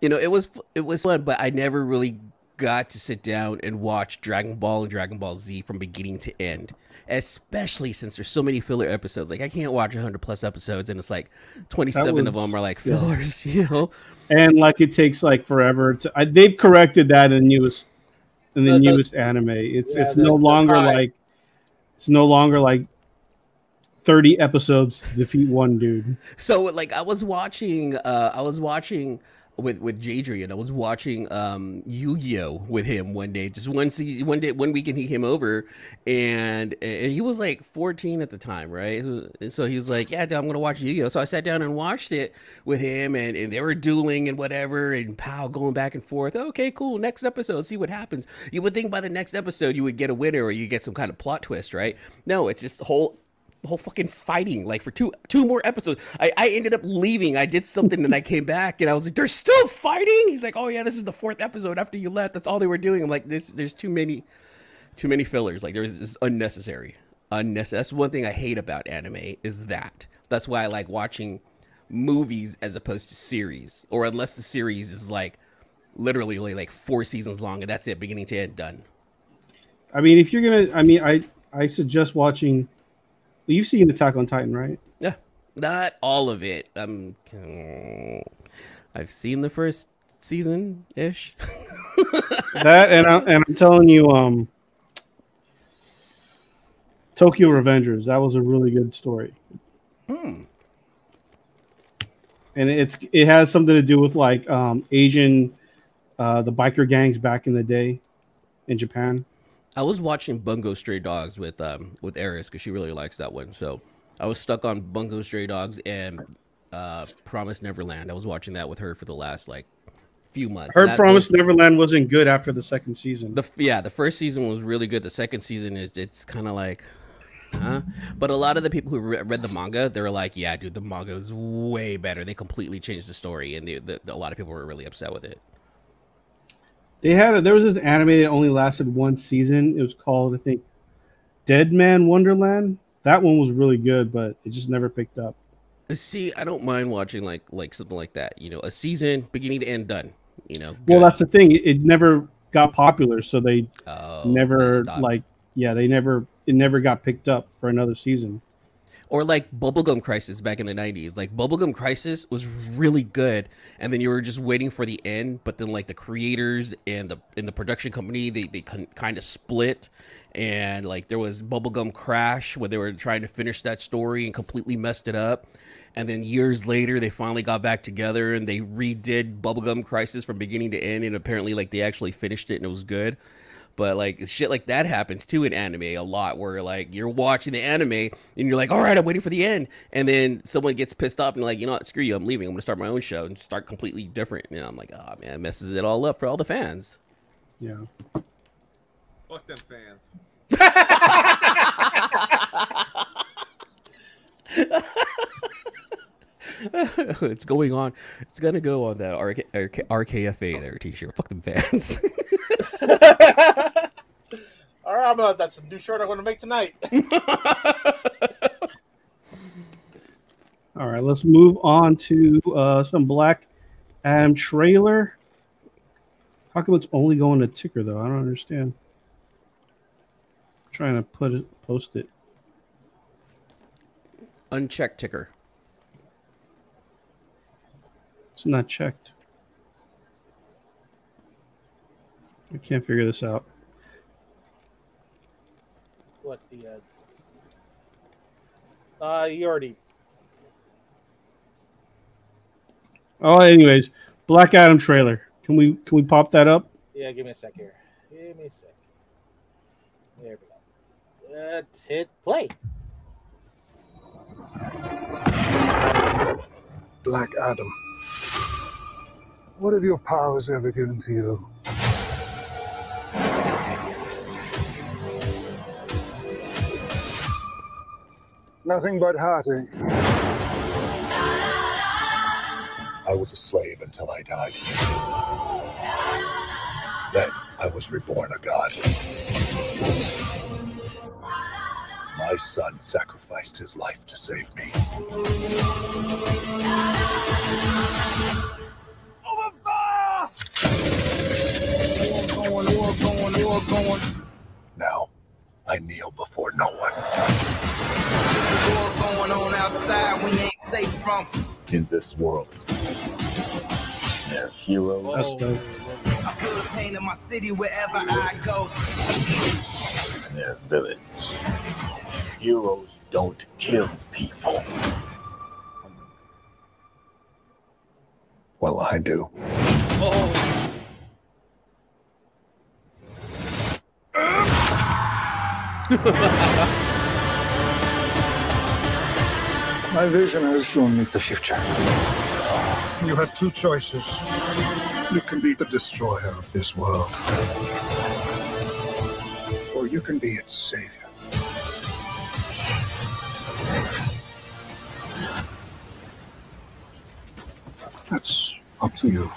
Speaker 2: You know, it was it was fun, but I never really got to sit down and watch Dragon Ball and Dragon Ball Z from beginning to end. Especially since there's so many filler episodes. Like I can't watch 100 plus episodes and it's like 27 of them are like
Speaker 1: yeah.
Speaker 2: fillers, you know.
Speaker 1: and like it takes like forever to. I, they've corrected that in newest in the
Speaker 3: The- the-
Speaker 1: newest anime. It's
Speaker 3: Yeah,
Speaker 1: it's
Speaker 3: the-
Speaker 1: no
Speaker 3: the
Speaker 1: longer
Speaker 3: Kai-
Speaker 1: like it's no longer like thirty episodes to defeat one dude.
Speaker 2: So like I was watching uh I was watching with with Jadrian. I was watching um Yu-Gi-Oh with him one day. Just one se- one day one weekend he came over and, and he was like 14 at the time, right? So, so he was like, "Yeah, dude, I'm to watch Yu-Gi-Oh." So I sat down and watched it with him and, and they were dueling and whatever and pow going back and forth. Okay, cool. Next episode, see what happens. You would think by the next episode you would get a winner or you get some kind of plot twist, right? No, it's just whole whole fucking fighting like for two two more episodes. I, I ended up leaving. I did something and I came back and I was like, "They're still fighting." He's like, "Oh yeah, this is the fourth episode after you left. That's all they were doing." I'm like, "This there's too many too many fillers. Like there's it's unnecessary. Unnecessary. That's one thing I hate about anime is that. That's why I like watching movies as opposed to series, or unless the series is like literally like four seasons long and that's it, beginning to end, done.
Speaker 1: I mean, if you're gonna, I mean, I I suggest watching. You've seen Attack on Titan, right?
Speaker 2: Yeah, not all of it. I'm. I've seen the first season ish.
Speaker 1: that and I, and I'm telling you, um, Tokyo Revengers. That was a really good story.
Speaker 2: Hmm.
Speaker 1: and it's it has something to do with like um Asian, uh, the biker gangs back in the day, in Japan.
Speaker 2: I was watching Bungo Stray Dogs with um with Eris because she really likes that one. So I was stuck on Bungo Stray Dogs and uh Promise Neverland. I was watching that with her for the last like few months.
Speaker 1: Her Promise
Speaker 2: those-
Speaker 1: Neverland wasn't good after the second season.
Speaker 2: The yeah, the first season was really good. The second season is it's kind of like, huh? But a lot of the people who re- read the manga, they were like, "Yeah, dude, the manga is way better. They completely changed the story," and the, the, a lot of people were really upset with it.
Speaker 1: They had a, there was this anime that only lasted one season. It was called I think Dead Man Wonderland. That one was really good, but it just never picked up.
Speaker 2: Uh, see, I don't mind watching like like something like that. You know, a season beginning to end, done. You know,
Speaker 1: Well, that's the thing. It, it never got popular, so they
Speaker 2: Oh, so
Speaker 1: never
Speaker 2: they
Speaker 1: like yeah, they never it never got picked up for another season.
Speaker 2: Or like Bubblegum Crisis back in the 90s. Like Bubblegum Crisis was really good and then you were just waiting for the end, but then like the creators and the and the production company they they kind of split and like there was Bubblegum Crash where they were trying to finish that story and completely messed it up. And then years later they finally got back together and they redid Bubblegum Crisis from beginning to end and apparently like they actually finished it and it was good. But like shit like that happens too in anime a lot where like you're watching the anime and you're like, all right, I'm waiting for the end. And then someone gets pissed off and like, you know what, screw you, I'm leaving. I'm gonna start my own show and start completely different. And I'm like, oh man, it messes it all up for all the fans.
Speaker 1: Yeah.
Speaker 4: Fuck them fans.
Speaker 2: it's going on. It's gonna go on that RK, RK, RKFA there t-shirt. Fuck them fans.
Speaker 3: All right, I'm gonna, that's a new shirt I'm gonna make tonight.
Speaker 1: All right, let's move on to uh, some Black Adam trailer. How come it's only going to ticker though? I don't understand. trying to put it, post it.
Speaker 2: Uncheck ticker.
Speaker 1: It's not checked. I can't figure this out.
Speaker 3: what the? Uh, uh, you already.
Speaker 1: Oh, anyways, Black Adam trailer. Can we can we pop that up?
Speaker 3: Yeah, give me a sec here. Give me a sec. There we go. Let's hit play.
Speaker 5: Black Adam. What have your powers ever given to you? Nothing but heartache.
Speaker 8: I was a slave until I died. Then I was reborn a god. My son sacrificed his life to save me. In this world, there are heroes.
Speaker 1: That's dope.
Speaker 11: I feel the pain in my city wherever I go.
Speaker 8: and there are villains. Heroes don't kill people. Well, I do. Oh.
Speaker 5: My vision has shown me the future. You have two choices. You can be the destroyer of this world, or you can be its savior. That's up to you.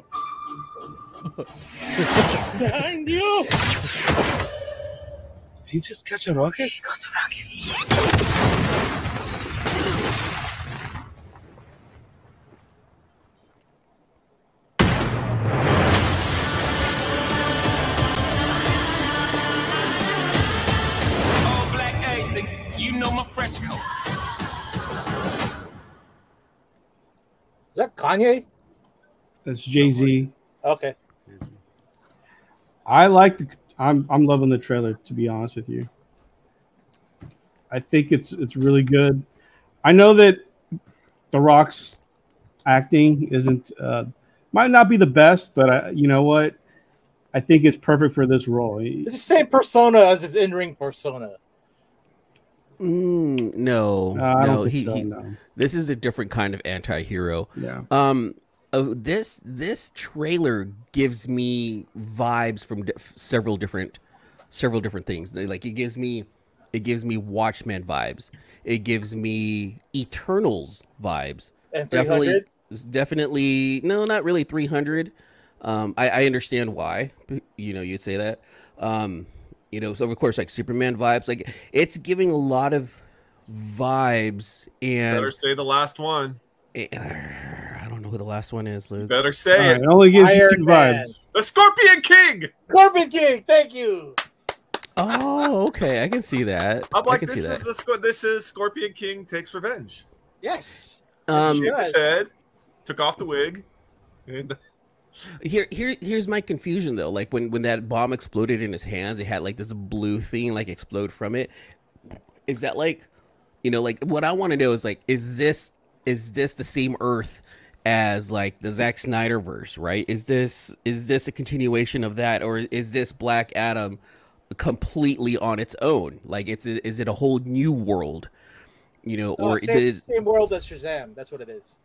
Speaker 3: Behind you!
Speaker 12: Did he just catch a rocket? He caught a rocket.
Speaker 11: All black everything. You know my fresh coat.
Speaker 3: Is that Kanye?
Speaker 1: That's Jay Z.
Speaker 3: Okay.
Speaker 1: I like the. I'm I'm loving the trailer to be honest with you. I think it's it's really good. I know that The Rock's acting isn't uh, might not be the best, but I, you know what? I think it's perfect for this role.
Speaker 3: It's the same persona as his in-ring persona.
Speaker 2: Mm, no,
Speaker 1: No,
Speaker 2: no, he,
Speaker 1: so,
Speaker 2: he's,
Speaker 1: no.
Speaker 2: this is a different kind of anti-hero.
Speaker 1: Yeah.
Speaker 2: Um, uh, this this trailer gives me vibes from di- several different several different things. Like it gives me it gives me Watchmen vibes. It gives me Eternals vibes.
Speaker 3: And
Speaker 2: definitely, definitely. No, not really. Three hundred. Um, I, I understand why. You know, you'd say that. Um, you know, so of course, like Superman vibes. Like it's giving a lot of vibes and
Speaker 4: Better say the last one.
Speaker 2: I don't know who the last one is, Luke.
Speaker 4: Better say
Speaker 1: All
Speaker 4: it.
Speaker 1: right, it only gives you two vibes.
Speaker 4: The Scorpion King.
Speaker 3: Scorpion King, thank you.
Speaker 2: Oh, okay, I can see that.
Speaker 4: I'm
Speaker 2: I
Speaker 4: like,
Speaker 2: can see
Speaker 4: this is
Speaker 2: that.
Speaker 4: the Scor- this is Scorpion King takes revenge.
Speaker 3: Yes.
Speaker 2: Um,
Speaker 4: Shaved his head, took off the wig, and
Speaker 2: Here, here, here's my confusion though. Like when when that bomb exploded in his hands, it had like this blue thing like explode from it. Is that like, you know, like what I want to know is like, is this is this the same Earth as like the Zack Snyder verse? Right? Is this is this a continuation of that, or is this Black Adam completely on its own? Like, it's is it a whole new world? You know,
Speaker 3: No,
Speaker 2: or
Speaker 3: same,
Speaker 2: is
Speaker 3: same world as Shazam. That's what it is.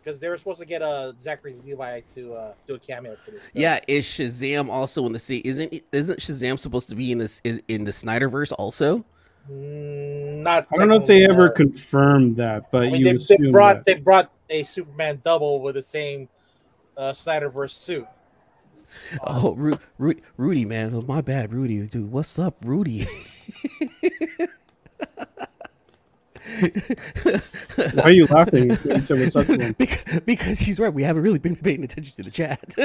Speaker 3: Because they were supposed to get uh, Zachary Levi to uh, do a cameo for this. film.
Speaker 2: Yeah, is Shazam also in the sea? Isn't isn't Shazam supposed to be in this is in the Snyderverse also?
Speaker 3: Not.
Speaker 1: I don't know if they ever
Speaker 3: no.
Speaker 1: confirmed that, but
Speaker 3: I mean,
Speaker 1: you
Speaker 3: they, they brought
Speaker 1: that.
Speaker 3: they brought a Superman double with the same uh, Snyderverse suit.
Speaker 2: Oh, Ru- Ru- Rudy, man, oh, my bad, Rudy, dude. What's up, Rudy?
Speaker 1: Why are you laughing? You said what's up to him.
Speaker 2: because, because he's right. We haven't really been paying attention to the chat.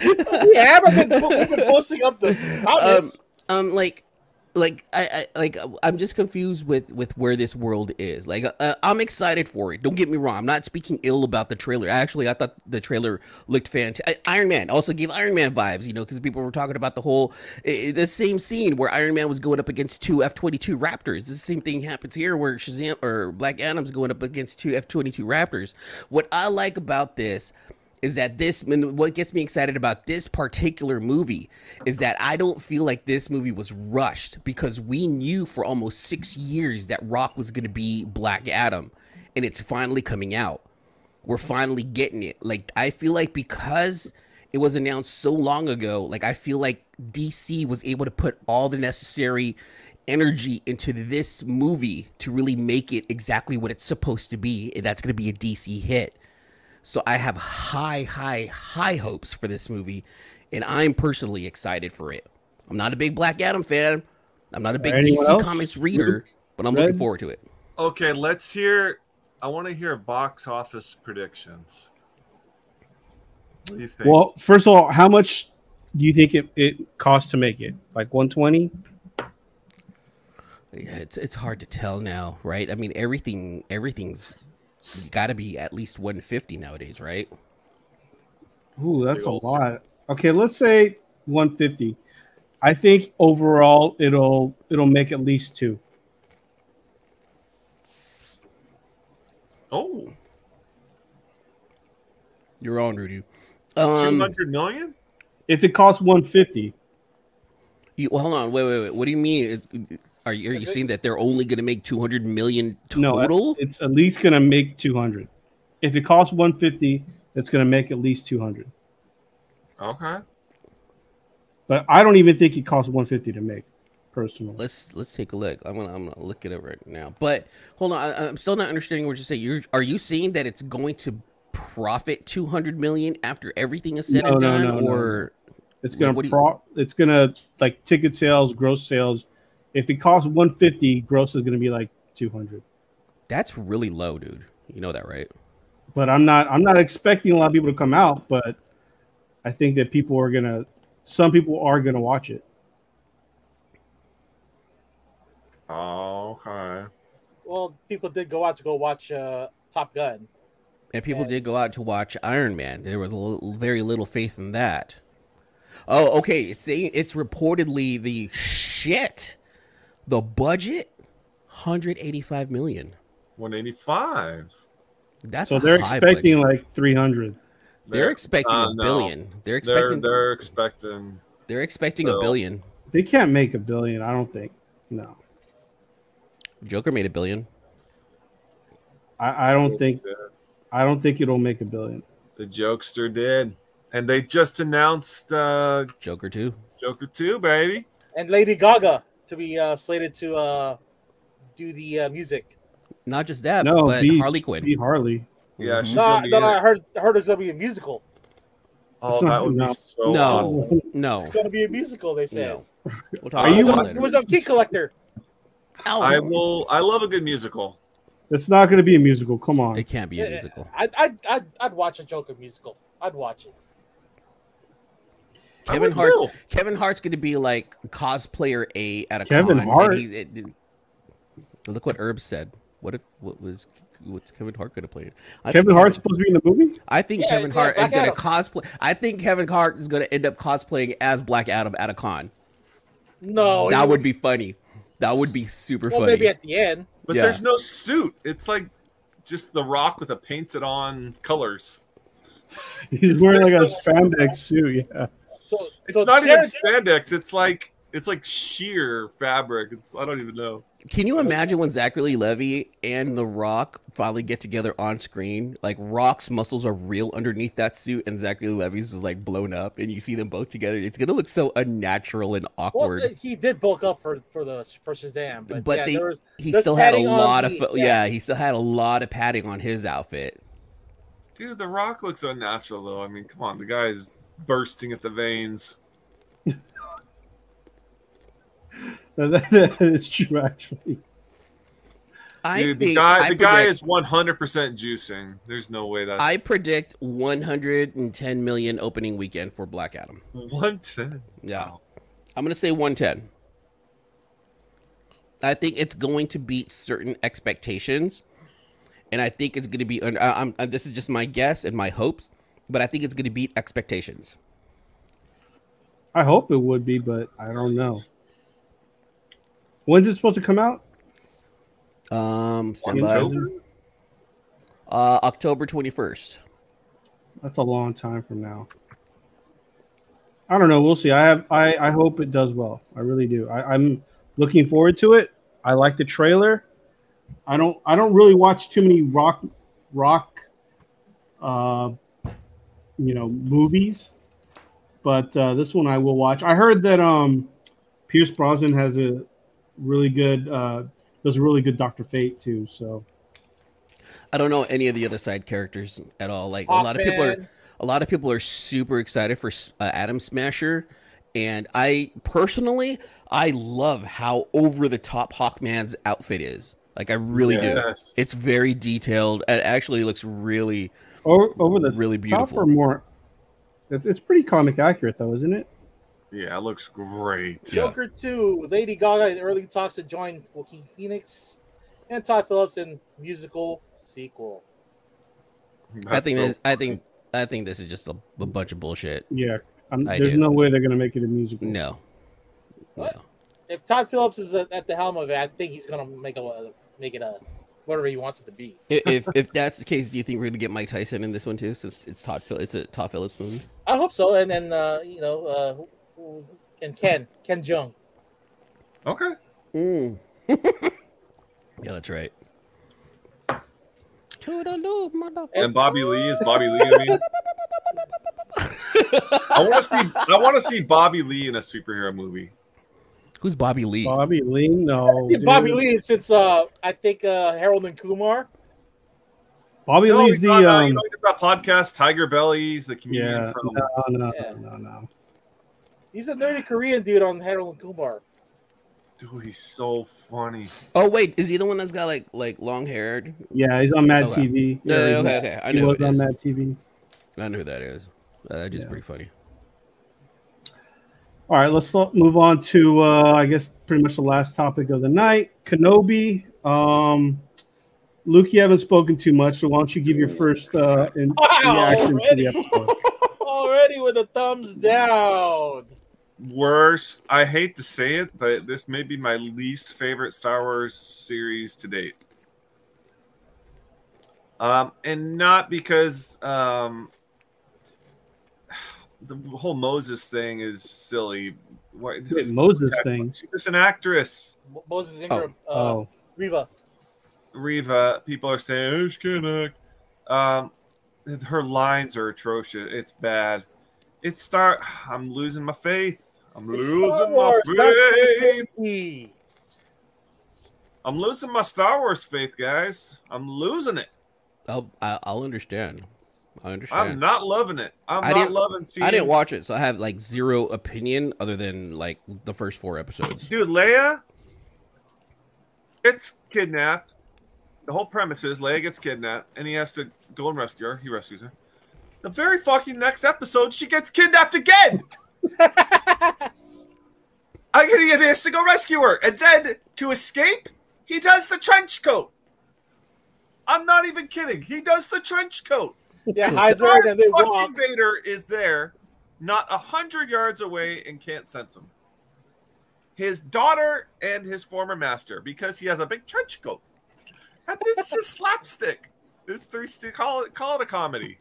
Speaker 3: we have I've been, we've been posting up the
Speaker 2: um, um, like, like I, I, like I'm just confused with with where this world is. Like, uh, I'm excited for it. Don't get me wrong. I'm not speaking ill about the trailer. Actually, I thought the trailer looked fantastic. Iron Man also gave Iron Man vibes, you know, because people were talking about the whole i- the same scene where Iron Man was going up against two F-22 Raptors. The same thing happens here where Shazam or Black Adam's going up against two F-22 Raptors. What I like about this is that this what gets me excited about this particular movie is that I don't feel like this movie was rushed because we knew for almost 6 years that Rock was going to be Black Adam and it's finally coming out. We're finally getting it. Like I feel like because it was announced so long ago, like I feel like DC was able to put all the necessary energy into this movie to really make it exactly what it's supposed to be. And that's going to be a DC hit. So I have high, high, high hopes for this movie, and I'm personally excited for it. I'm not a big Black Adam fan. I'm not a big DC
Speaker 1: else?
Speaker 2: Comics reader, but I'm
Speaker 1: Red?
Speaker 2: looking forward to it.
Speaker 4: okay, let's hear I want to hear box office predictions. What do you think?
Speaker 1: Well, first of all, how much do you think it, it costs to make it? Like 120?
Speaker 2: Yeah, it's it's hard to tell now, right? I mean, everything everything's got to be at least 150 nowadays, right?
Speaker 1: Ooh, that's a lot. Okay, let's say 150. I think overall it'll it'll make at least two.
Speaker 4: oh,
Speaker 2: You're on, Rudy.
Speaker 4: two
Speaker 2: Um,
Speaker 4: hundred million?
Speaker 1: If it costs 150,
Speaker 2: you, well, hold on, wait, wait, wait. What do you mean? It's, are you are you saying that they're only going to make 200 million total?
Speaker 1: no,
Speaker 2: total?
Speaker 1: it's at least gonna make 200. If it costs 150, it's gonna make at least 200.
Speaker 4: Okay.
Speaker 1: But I don't even think it costs 150 to make, personally.
Speaker 2: let's let's take a look. I'm gonna I'm gonna look at it right now. But hold on, I, I'm still not understanding what you're saying. You're are you saying that it's going to profit 200 million after everything is said
Speaker 1: No,
Speaker 2: and
Speaker 1: no,
Speaker 2: done,
Speaker 1: no, no,
Speaker 2: or
Speaker 1: It's gonna
Speaker 2: what do you-
Speaker 1: it's gonna like ticket sales, gross sales. If it costs 150, gross is gonna be like 200.
Speaker 2: that's really low, dude. You know that, right?
Speaker 1: But I'm not I'm not expecting a lot of people to come out, but I think that people are gonna some people are gonna watch it.
Speaker 4: Okay.
Speaker 3: Well, people did go out to go watch uh, Top Gun.
Speaker 2: And people
Speaker 3: And-
Speaker 2: did go out to watch Iron Man. There was a little, very little faith in that. Oh, okay. It's it's reportedly the shit. The budget, 185 million.
Speaker 4: One eighty five.
Speaker 2: That's
Speaker 1: so they're expecting
Speaker 2: budget.
Speaker 1: like 300.
Speaker 2: They're expecting
Speaker 4: uh,
Speaker 2: a
Speaker 4: no.
Speaker 2: billion. They're expecting.
Speaker 4: They're
Speaker 2: expecting. They're, expecting.
Speaker 4: they're expecting.
Speaker 2: expecting a billion.
Speaker 1: They can't make a billion, I don't think. No.
Speaker 2: Joker made a billion.
Speaker 1: I, I don't think I don't think it'll make a billion.
Speaker 4: the jokester did, and they just announced uh,
Speaker 2: Joker two.
Speaker 4: Joker two, baby.
Speaker 3: And Lady Gaga to be uh, slated to uh, do the uh, music.
Speaker 2: Not just that,
Speaker 1: No,
Speaker 2: but
Speaker 1: be,
Speaker 2: Harley Quinn.
Speaker 1: be Harley.
Speaker 4: Yeah, she's
Speaker 3: No,
Speaker 4: be
Speaker 3: no, I heard, I heard there's gonna be a musical.
Speaker 4: Oh, that would
Speaker 1: no.
Speaker 4: be so
Speaker 2: No.
Speaker 4: awesome.
Speaker 2: No.
Speaker 3: It's gonna be a musical. They say.
Speaker 2: No. We'll
Speaker 1: Are
Speaker 2: talk
Speaker 3: It
Speaker 2: about
Speaker 3: was,
Speaker 1: you-
Speaker 2: that later.
Speaker 3: it was on Key Collector.
Speaker 2: Ow.
Speaker 4: I will. I love a good musical.
Speaker 1: It's not going to be a musical. Come on.
Speaker 2: It can't be a musical.
Speaker 3: I'd, I'd, I'd, I'd watch a Joker musical. I'd watch it.
Speaker 4: I
Speaker 2: Kevin
Speaker 4: would
Speaker 2: Hart's
Speaker 4: too.
Speaker 2: Kevin Hart's going to be like cosplayer A at a
Speaker 1: Kevin
Speaker 2: con, and
Speaker 1: Hart?
Speaker 2: he- it- it- look what Herb said. What if what was what's Kevin Hart going to play? I
Speaker 1: Kevin
Speaker 2: think
Speaker 1: Hart's supposed to be in the movie?
Speaker 2: I think
Speaker 3: Yeah,
Speaker 2: Kevin
Speaker 3: yeah,
Speaker 2: Hart is going to cosplay. I think Kevin Hart is going to end up cosplaying as Black Adam at a con.
Speaker 3: No,
Speaker 2: that would be funny. That would be super
Speaker 3: well,
Speaker 2: funny.
Speaker 3: maybe at the end.
Speaker 4: But
Speaker 2: Yeah.
Speaker 4: there's no suit. It's like just the rock with a painted on colors.
Speaker 1: He's
Speaker 4: It's-
Speaker 1: wearing like a
Speaker 4: there's no-
Speaker 1: spandex suit. Yeah.
Speaker 3: So
Speaker 4: It's
Speaker 3: so
Speaker 4: not even spandex. It's like it's like sheer fabric. It's I don't even know.
Speaker 2: Can you imagine when Zachary Levi and The Rock finally get together on screen? Like Rock's muscles are real underneath that suit, and Zachary Levi's is like blown up, and you see them both together. It's gonna look so unnatural and awkward.
Speaker 3: uh, he did bulk up for for the for Shazam, but,
Speaker 2: but
Speaker 3: yeah,
Speaker 2: they,
Speaker 3: there was,
Speaker 2: he still had a
Speaker 3: padding on
Speaker 2: lot
Speaker 3: the-
Speaker 2: of yeah. he still had a lot of padding on his outfit.
Speaker 4: Dude, the rock looks unnatural though. I mean, come on, the guy's bursting at the veins.
Speaker 1: That, that is true, actually.
Speaker 2: I
Speaker 4: Dude,
Speaker 2: think
Speaker 4: the guy
Speaker 2: I
Speaker 4: the guy
Speaker 2: predict-
Speaker 4: is 100% juicing. There's no way that's
Speaker 2: I predict 110 million opening weekend for Black Adam.
Speaker 4: 110.
Speaker 2: Yeah. I'm going to say 110. I think it's going to beat certain expectations. And I think it's going to be, under, I- I'm, uh, this is just my guess and my hopes, but I think it's going to beat expectations.
Speaker 1: I hope it would be, but I don't know. When's it supposed to come out?
Speaker 2: Um.
Speaker 1: October?
Speaker 2: Uh, October 21st.
Speaker 1: That's a long time from now. I don't know. We'll see. I have. I, I hope it does well. I really do. I, I'm looking forward to it. I like the trailer. I don't. I don't really watch too many rock, rock, uh, you know, movies. But uh, this one I will watch. I heard that um, Pierce Brosnan has a really good. Uh, does a really good Doctor Fate too. So
Speaker 2: I don't know any of the other side characters at all. Like a lot of people are, a lot of people are super excited for uh, Atom Smasher, and I personally, I love how over the top Hawkman's outfit is. Like I really
Speaker 4: Yes.
Speaker 2: do. It's very detailed. It actually looks really
Speaker 1: Or over the
Speaker 2: really
Speaker 1: top
Speaker 2: beautiful.
Speaker 1: or more. It's, it's pretty comic accurate though, isn't it?
Speaker 4: Yeah, it looks great.
Speaker 3: Joker 2, Lady Gaga in early talks to join Joaquin Phoenix and Todd Phillips in musical sequel.
Speaker 2: I think
Speaker 4: so
Speaker 2: this, I think I think this is just a, a bunch of bullshit.
Speaker 1: Yeah. I'm, there's
Speaker 2: do.
Speaker 1: no way they're gonna make it a musical.
Speaker 2: No.
Speaker 3: What? If Todd Phillips is at at the helm of it, I think he's gonna make a make it a whatever he wants it to be.
Speaker 2: If if that's the case, do you think we're gonna get Mike Tyson in this one too? Since it's Todd Phil, it's a Todd Phillips movie.
Speaker 3: I hope so. And then uh, you know, uh, who- who- and Ken Ken Jeong.
Speaker 4: Okay.
Speaker 2: Mm. yeah, that's right. Toodaloo, mother-
Speaker 4: And Bobby Lee is Bobby Lee. I mean, I want to see. I want to see Bobby Lee in a superhero movie.
Speaker 2: Who's Bobby Lee?
Speaker 1: Bobby Lee, no.
Speaker 3: Yeah, Bobby. Lee since uh, I think uh, Harold and Kumar.
Speaker 1: Bobby
Speaker 4: No,
Speaker 1: Lee's
Speaker 4: he's
Speaker 1: the
Speaker 4: not, uh,
Speaker 1: um,
Speaker 4: you know, he's podcast Tiger Bellies, the comedian
Speaker 1: yeah.
Speaker 4: from.
Speaker 1: No, no,
Speaker 3: Yeah.
Speaker 1: no, no, no.
Speaker 3: He's a nerdy Korean dude on Harold and Kumar.
Speaker 4: Dude, he's so funny.
Speaker 2: Oh wait, is he the one that's got like like long haired?
Speaker 1: Yeah, he's on Mad
Speaker 2: Okay.
Speaker 1: TV.
Speaker 2: No,
Speaker 1: Yeah,
Speaker 2: okay,
Speaker 1: he's-
Speaker 2: okay. I
Speaker 1: he
Speaker 2: know
Speaker 1: was
Speaker 2: who it
Speaker 1: on
Speaker 2: is.
Speaker 1: Mad TV.
Speaker 2: I know who that is. Uh, that is
Speaker 1: Yeah.
Speaker 2: pretty funny.
Speaker 1: All right, let's move on to uh, I guess pretty much the last topic of the night. Kenobi. Um, Luke, you haven't spoken too much, so why don't you give your first uh, in-
Speaker 3: Wow,
Speaker 1: reaction to
Speaker 3: already?
Speaker 1: the episode?
Speaker 3: Already with a thumbs down.
Speaker 4: Worst. I hate to say it, but this may be my least favorite Star Wars series to date. Um, and not because um, the whole Moses thing is silly. What,
Speaker 1: The Moses thing.
Speaker 4: She's just an actress.
Speaker 3: Mo- Moses Ingram, uh,
Speaker 1: Oh,
Speaker 3: Reva.
Speaker 4: Reva, people are saying, oh, she can't act. Um, her lines are atrocious. It's bad. It's start. I'm losing my faith. I'm
Speaker 3: It's
Speaker 4: losing
Speaker 3: Star
Speaker 4: my
Speaker 3: Wars, that's
Speaker 4: faith. I'm losing my Star Wars faith, guys. I'm losing it.
Speaker 2: I'll I'll understand. I understand.
Speaker 4: I'm not loving it. I'm
Speaker 2: I
Speaker 4: not loving seeing.
Speaker 2: I didn't watch it, so I have like zero opinion other than like the first four episodes.
Speaker 4: Dude, Leia gets kidnapped. The whole premise is Leia gets kidnapped, and he has to go and rescue her. He rescues her. The very fucking next episode, she gets kidnapped again. I get he has to go rescue her, and then to escape, he does the trench coat. I'm not even kidding. He does the trench coat.
Speaker 3: Yeah, hides her and they walk.
Speaker 4: Vader is there, not a hundred yards away, and can't sense him. His daughter and his former master, because he has a big trench coat. And it's just slapstick. It's three. Call it call it a comedy.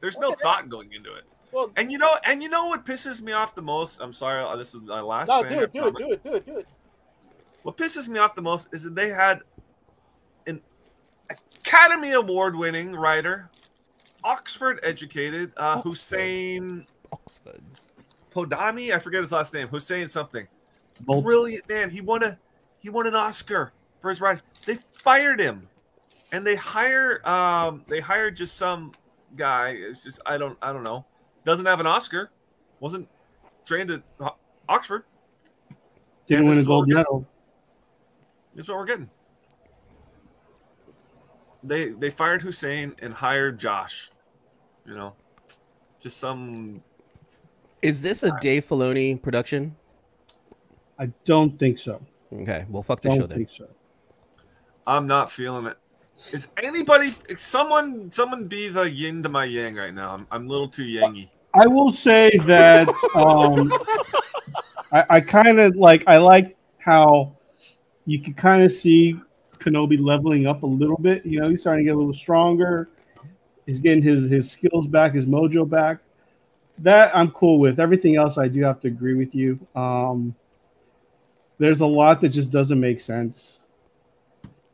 Speaker 4: There's no thought going into it.
Speaker 3: Well,
Speaker 4: And you know, and you know what pisses me off the most? I'm sorry, uh, this is my last.
Speaker 3: no, do it, do it, do it, do it, do it.
Speaker 4: What pisses me off the most is that they had Academy Award winning writer, Oxford educated, uh,
Speaker 2: Oxford.
Speaker 4: Hussein
Speaker 2: Oxford.
Speaker 4: Podami. I forget his last name. Hussein something. Brilliant man. He won a he won an Oscar for his writing. They fired him, and they hire um they hired just some guy. It's just I don't I don't know. Doesn't have an Oscar. Wasn't trained at Oxford.
Speaker 1: didn't win a gold medal.
Speaker 4: That's what we're getting. They they fired Hussein and hired Josh. You know, just some.
Speaker 2: Is this a Dave Filoni production?
Speaker 1: I don't think so.
Speaker 2: Okay, well, fuck the show
Speaker 1: Don't
Speaker 2: then.
Speaker 1: think so.
Speaker 4: I'm not feeling it. Is anybody? Someone someone be the yin to my yang right now. I'm, I'm a little too yangy.
Speaker 1: I will say that um, I, I kind of like. I like how you can kind of see Kenobi leveling up a little bit. You know, he's starting to get a little stronger. He's getting his his skills back, his mojo back. That I'm cool with. Everything else, I do have to agree with you. Um, there's a lot that just doesn't make sense.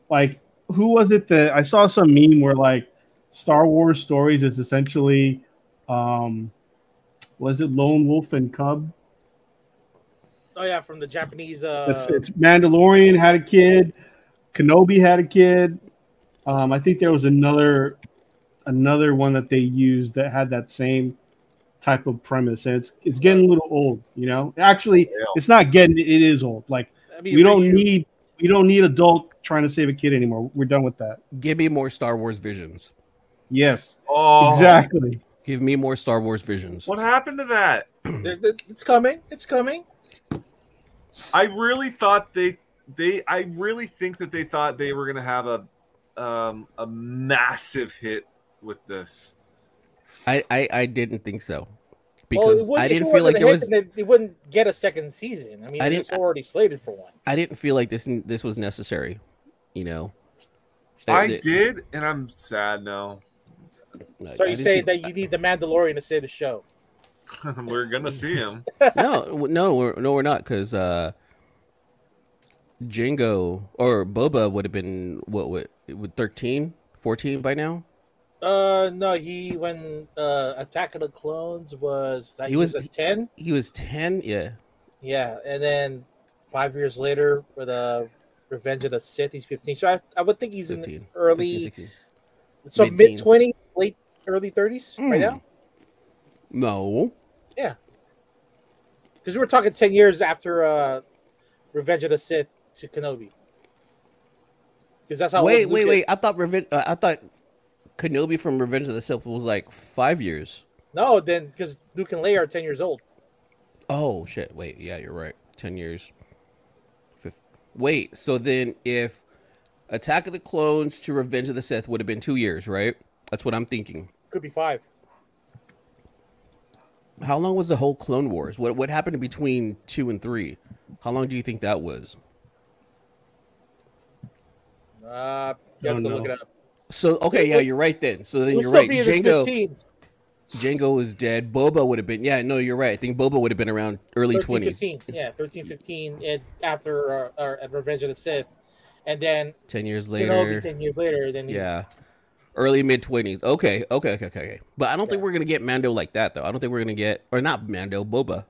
Speaker 1: Like, who was it that I saw some meme where like Star Wars stories is essentially um was it Lone Wolf and Cub?
Speaker 3: Oh yeah, from the Japanese. Uh,
Speaker 1: It's, it's Mandalorian had a kid, Kenobi had a kid. Um, I think there was another another one that they used that had that same type of premise, and it's it's getting a little old. You know, actually, it's not getting it is old. Like
Speaker 3: I mean,
Speaker 1: we don't
Speaker 3: reshoot.
Speaker 1: need we don't need adult trying to save a kid anymore. We're done with that.
Speaker 2: Give me more Star Wars visions.
Speaker 1: Yes,
Speaker 4: Oh,
Speaker 1: exactly.
Speaker 2: Give me more Star Wars visions.
Speaker 4: What happened to that?
Speaker 3: They're- they're- It's coming. It's coming.
Speaker 4: I really thought they they I really think that they thought they were gonna have a um a massive hit with this.
Speaker 2: I, I, I didn't think so because
Speaker 3: it wouldn't-
Speaker 2: I didn't feel like
Speaker 3: wasn't
Speaker 2: there was
Speaker 3: they wouldn't get a second season. I mean,
Speaker 2: I didn't-
Speaker 3: it's already slated for one.
Speaker 2: I didn't feel like this this was necessary. You know.
Speaker 4: I
Speaker 2: It-
Speaker 4: did, and I'm sad now.
Speaker 2: I-
Speaker 3: So
Speaker 2: I
Speaker 3: you
Speaker 2: didn't think-
Speaker 3: that you need the Mandalorian to say the show?
Speaker 4: we're gonna see him.
Speaker 2: no, no, we're, no, we're not because uh, Jango or Boba would have been what would would 13, 14 by now.
Speaker 3: Uh, no, he when uh Attack of the Clones was
Speaker 2: He
Speaker 3: he was, a ten.
Speaker 2: He was ten. Yeah,
Speaker 3: Yeah, and then five years later with uh, Revenge of the Sith, he's fifteen. So I, I would think he's in
Speaker 2: 15,
Speaker 3: the early,
Speaker 2: 15,
Speaker 3: so mid twenty, late early thirties, right
Speaker 2: Hmm.
Speaker 3: now.
Speaker 2: No,
Speaker 3: Yeah, because we were talking ten years after uh, Revenge of the Sith to Kenobi. Because that's how
Speaker 2: wait, wait, wait.
Speaker 3: is.
Speaker 2: I thought Revenge. Uh, I thought Kenobi from Revenge of the Sith was like five years.
Speaker 3: No, then because Luke and Leia are ten years old.
Speaker 2: Oh shit! Wait, yeah, you're right. Ten years. Fif- Wait, so then if Attack of the Clones to Revenge of the Sith would have been two years, right? That's what I'm thinking.
Speaker 3: Could be five.
Speaker 2: How long was the whole Clone Wars? What what happened between two and three? How long do you think that was?
Speaker 3: Uh, you have
Speaker 1: Don't
Speaker 3: to look it up.
Speaker 2: So okay, yeah, you're right then. So then
Speaker 3: We'll
Speaker 2: you're
Speaker 3: still
Speaker 2: right.
Speaker 3: be in his
Speaker 2: Jango,
Speaker 3: mid-teens.
Speaker 2: Jango is dead. Boba would have been. Yeah, no, you're right. I think Boba would have been around early
Speaker 3: 13,
Speaker 2: twenties.
Speaker 3: 15. Yeah, 13, 15 and after uh, uh, Revenge of the Sith. And then
Speaker 2: Ten years
Speaker 3: Kenobi
Speaker 2: later.
Speaker 3: 10 years later, then he's,
Speaker 2: Yeah. Early mid twenties. Okay, okay, okay, okay, okay. But I don't think we're gonna get Mando like that though. I don't think we're gonna get or not Mando, Boba.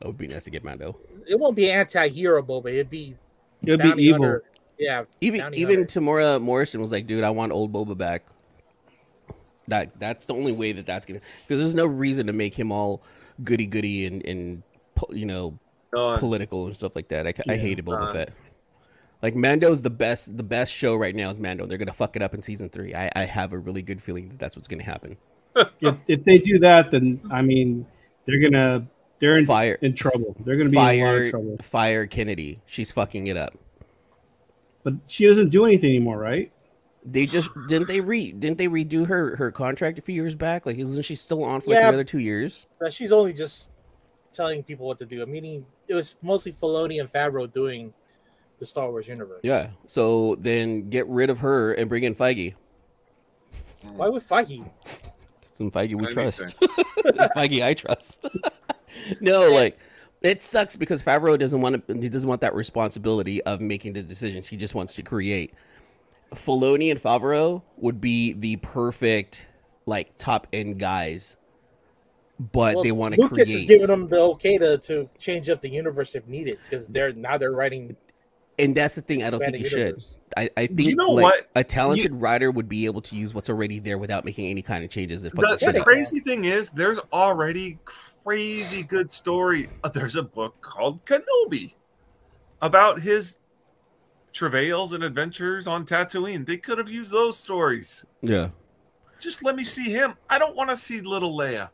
Speaker 2: That would be nice to get Mando.
Speaker 3: it won't be anti-hero Boba. It'd be
Speaker 1: It'll be evil.
Speaker 3: hunter. Yeah,
Speaker 2: Even
Speaker 3: bounty
Speaker 2: even
Speaker 3: hunter.
Speaker 2: Temuera Morrison was like, dude, I want old Boba back. That that's the only way that that's gonna because there's no reason to make him all goody goody and and you know
Speaker 4: Done.
Speaker 2: political and stuff like that. I, I hated Boba
Speaker 4: done.
Speaker 2: Fett. Like Mando's the best. The best show right now is Mando. They're gonna fuck it up in season three. I, I have a really good feeling that that's what's gonna happen.
Speaker 1: If, if they do that, then I mean, they're gonna they're in,
Speaker 2: Fire-
Speaker 1: in trouble. They're gonna be in a lot
Speaker 2: Fire
Speaker 1: of trouble.
Speaker 2: fire Kennedy. She's fucking it up.
Speaker 1: But she doesn't do anything anymore, right?
Speaker 2: They just didn't they re didn't they redo her her contract a few years back? Like isn't she still on for like
Speaker 3: Yeah.
Speaker 2: another two years?
Speaker 3: But she's only just telling people what to do. I mean, it was mostly Filoni and Favreau doing the Star Wars universe.
Speaker 2: Yeah. So then get rid of her and bring in Feige.
Speaker 3: Why would Feige?
Speaker 2: Some Feige we trust. Feige I trust. no, like it sucks because Favreau doesn't want to. He doesn't want that responsibility of making the decisions. He just wants to create. Filoni and Favreau would be the perfect like top end guys, but
Speaker 3: Well,
Speaker 2: they want to
Speaker 3: Lucas
Speaker 2: create.
Speaker 3: is giving them the okay to, to change up the universe if needed because they're now they're writing.
Speaker 2: And that's the thing. I don't think you should. I, I think
Speaker 4: You know
Speaker 2: like,
Speaker 4: what?
Speaker 2: a talented writer would be able to use what's already there without making any kind of changes.
Speaker 4: The, the crazy thing is, there's already crazy good story. Uh, There's a book called Kenobi about his travails and adventures on Tatooine. They could have used those stories.
Speaker 2: yeah,
Speaker 4: Just let me see him. I don't want to see little Leia.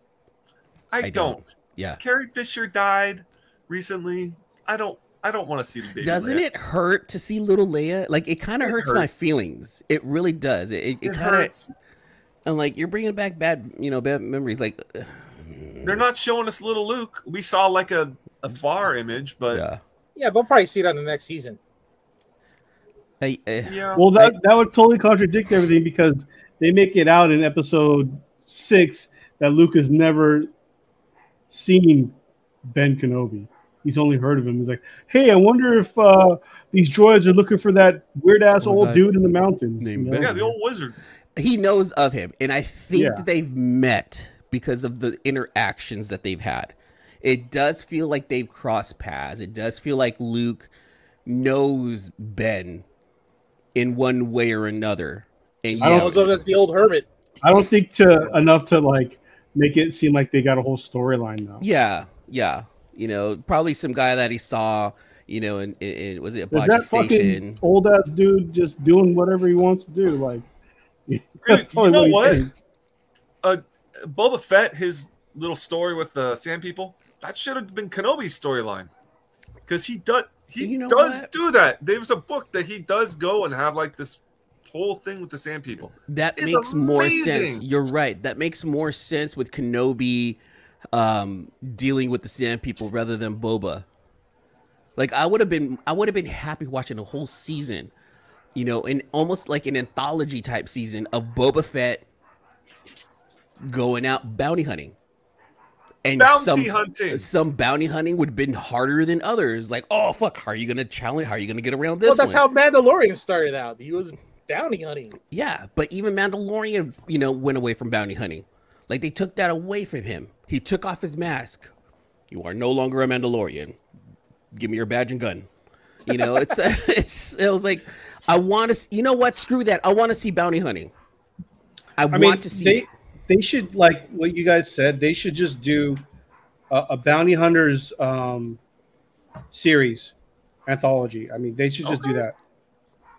Speaker 4: I,
Speaker 2: I
Speaker 4: don't.
Speaker 2: don't. yeah.
Speaker 4: Carrie Fisher died recently. I don't. I don't want to see the baby.
Speaker 2: Doesn't
Speaker 4: Leia.
Speaker 2: it hurt to see little Leia? Like it kind of
Speaker 4: It
Speaker 2: hurts, my feelings. It really does. It, it, it
Speaker 4: It
Speaker 2: kind of.
Speaker 4: hurts.
Speaker 2: And like you're bringing back bad, you know, bad memories. Like, ugh,
Speaker 4: They're not showing us little Luke. We saw like a, a far image, but
Speaker 2: yeah,
Speaker 3: Yeah, we'll probably see it on the next season.
Speaker 2: I, eh,
Speaker 4: yeah.
Speaker 1: Well, that that would totally contradict everything because they make it out in episode six that Luke has never seen Ben Kenobi. He's only heard of him. He's like, "Hey, I wonder if uh, these droids are looking for that weird ass old
Speaker 2: guy
Speaker 1: dude in the mountains." you know?
Speaker 4: Yeah, the old wizard.
Speaker 2: he knows of him, and I think
Speaker 1: Yeah.
Speaker 2: that they've met because of the interactions that they've had. It does feel like they've crossed paths. It does feel like Luke knows Ben in one way or another. And
Speaker 1: I don't-
Speaker 2: yeah,
Speaker 3: Also, that's the old hermit.
Speaker 1: I don't think to enough to like make it seem like they got a whole storyline though.
Speaker 2: yeah, yeah. You know, probably some guy that he saw. You know, in, in, in was it
Speaker 1: Is
Speaker 2: Apache
Speaker 1: that
Speaker 2: Station?
Speaker 1: fucking old ass dude just doing whatever he wants to do? Like, that's
Speaker 4: you know
Speaker 1: he
Speaker 4: what? Uh, Boba Fett, his little story with the Sand People, that should have been Kenobi's storyline, because he does he
Speaker 2: You know
Speaker 4: does
Speaker 2: what?
Speaker 4: do that. There's a book that he does go and have like this whole thing with the Sand People.
Speaker 2: That
Speaker 4: It's
Speaker 2: makes more sense. You're right. That makes more sense with Kenobi um, dealing with the Sand People rather than Boba. Like I would have been, I would have been happy watching a whole season, you know, in almost like an anthology type season of Boba Fett going out bounty hunting. And
Speaker 4: Bounty
Speaker 2: some,
Speaker 4: hunting.
Speaker 2: Some bounty hunting would have been harder than others. Like, oh fuck, how are you gonna challenge? How are you gonna get around this?
Speaker 3: Well, that's
Speaker 2: one?
Speaker 3: how Mandalorian started out. He was bounty hunting.
Speaker 2: Yeah, but even Mandalorian, you know, went away from bounty hunting. Like they took that away from him. He took off his mask. You are no longer a Mandalorian. Give me your badge and gun. You know, it's it's it was like I want to. You know what? Screw that. I want to see bounty hunting. I,
Speaker 1: I
Speaker 2: want
Speaker 1: mean,
Speaker 2: to see.
Speaker 1: they they should like what you guys said. They should just do a, a bounty hunters um, series anthology. I mean, they should just do that.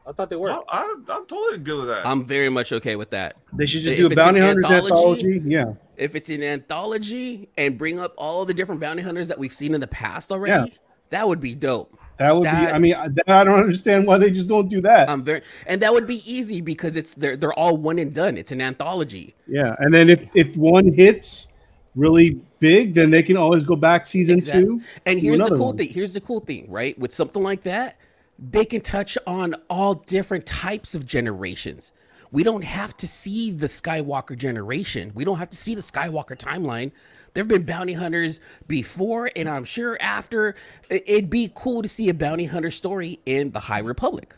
Speaker 3: I thought they were.
Speaker 4: I, I, I'm totally good with that.
Speaker 2: I'm very much okay with that.
Speaker 1: They should just
Speaker 2: If
Speaker 1: do a bounty
Speaker 2: an
Speaker 1: hunters anthology. Yeah,
Speaker 2: If it's an anthology and bring up all the different bounty hunters that we've seen in the past already,
Speaker 1: Yeah.
Speaker 2: that would be dope.
Speaker 1: that would
Speaker 2: That-
Speaker 1: be. I mean, I, I don't understand why they just don't do that.
Speaker 2: I'm very, and that would be easy because it's they're they're all one and done. It's an anthology.
Speaker 1: yeah, and then if if one hits really big, then they can always go back season
Speaker 2: Exact-
Speaker 1: two.
Speaker 2: And here's the cool
Speaker 1: one.
Speaker 2: thing. Here's the cool thing, right? With something like that, they can touch on all different types of generations. We don't have to see the Skywalker generation. We don't have to see the Skywalker timeline. There have been bounty hunters before, and I'm sure after. It'd be cool to see a bounty hunter story in the High Republic.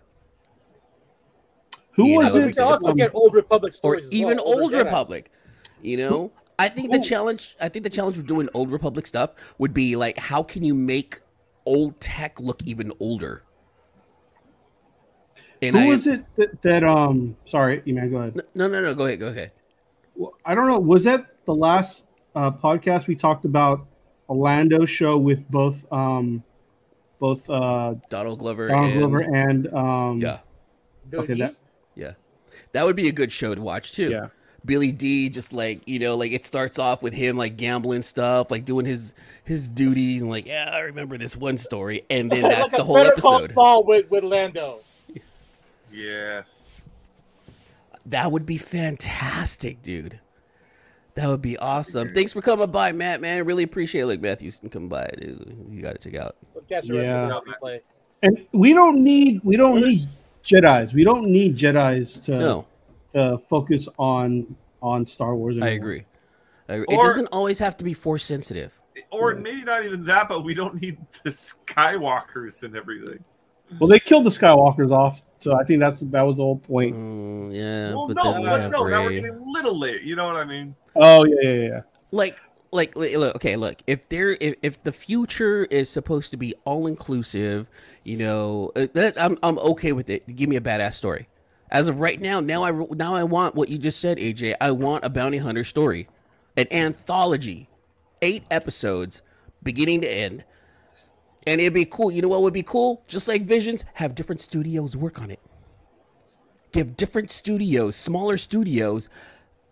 Speaker 1: Who
Speaker 2: You
Speaker 1: was
Speaker 2: know,
Speaker 3: we
Speaker 1: it?
Speaker 3: can also get Old Republic
Speaker 2: or
Speaker 3: stories, as
Speaker 2: even
Speaker 3: well, older
Speaker 2: Old
Speaker 3: Jedi.
Speaker 2: Republic. You know, I think the challenge. I think the challenge with doing Old Republic stuff would be like, how can you make old tech look even older? And
Speaker 1: Who
Speaker 2: I,
Speaker 1: was it that, that um? Sorry, you man, go ahead.
Speaker 2: No, no, no. Go ahead. Go ahead.
Speaker 1: Well, I don't know. Was that the last uh, podcast we talked about a Lando show with both um, both uh,
Speaker 2: Donald Glover.
Speaker 1: Donald
Speaker 2: and,
Speaker 1: Glover and um,
Speaker 2: Yeah,
Speaker 1: Okay, that-
Speaker 2: yeah. That would be a good show to watch too.
Speaker 1: Yeah.
Speaker 2: Billy Dee, just like you know, like it starts off with him like gambling stuff, like doing his his duties, and like, yeah, I remember this one story, and then that's
Speaker 3: like
Speaker 2: the whole
Speaker 3: Better Call
Speaker 2: episode.
Speaker 3: Saul with with Lando.
Speaker 4: Yes.
Speaker 2: That would be fantastic, dude. That would be awesome. Thanks for coming by, Matt. Man, really appreciate it. Look, Matthew come by. Dude. You got to check out.
Speaker 3: But guess the rest
Speaker 1: Yeah.
Speaker 3: is how we play.
Speaker 1: and we don't need we don't need Jedi's. We don't need Jedi's to
Speaker 2: No,
Speaker 1: to focus on on Star Wars.
Speaker 2: I agree. I agree. it doesn't always have to be force sensitive.
Speaker 4: Or maybe not even that, but we don't need the Skywalkers and everything.
Speaker 1: Well, they killed the Skywalkers off, so I think that's that was the whole point.
Speaker 2: Mm, yeah,
Speaker 4: well,
Speaker 2: but
Speaker 4: no,
Speaker 2: then
Speaker 4: but
Speaker 2: have
Speaker 4: no, now we're getting a little late. You know what I mean?
Speaker 1: Oh yeah, yeah, yeah.
Speaker 2: like like look okay look if there if, if the future is supposed to be all inclusive you know uh, that I'm, I'm okay with it give me a badass story as of right now now i now i want what you just said aj i want a bounty hunter story an anthology eight episodes beginning to end and it'd be cool. You know what would be cool? Just like visions have different studios work on it. Give different studios smaller studios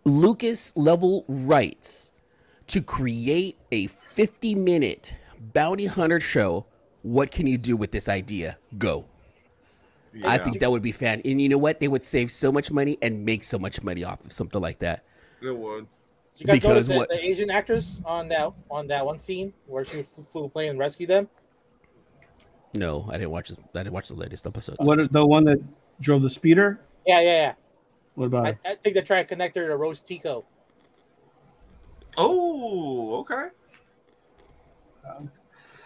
Speaker 2: lucas level rights to create a 50 minute bounty hunter show. What can you do with this idea? Go.
Speaker 4: Yeah.
Speaker 2: i think that would be fan and you know what? They would save so much money and make so much money off of something like that.
Speaker 4: It would.
Speaker 3: You guys
Speaker 2: Because
Speaker 3: notice
Speaker 2: what-
Speaker 3: the Asian actress on that on that one scene where she flew, flew a plane and rescued them?
Speaker 2: No i didn't watch this i didn't watch the latest episode.
Speaker 1: What the one that drove the speeder?
Speaker 3: Yeah, yeah, yeah.
Speaker 1: What about?
Speaker 3: I,
Speaker 1: it?
Speaker 3: I think they're trying to connect her to Rose Tico.
Speaker 4: Oh, okay.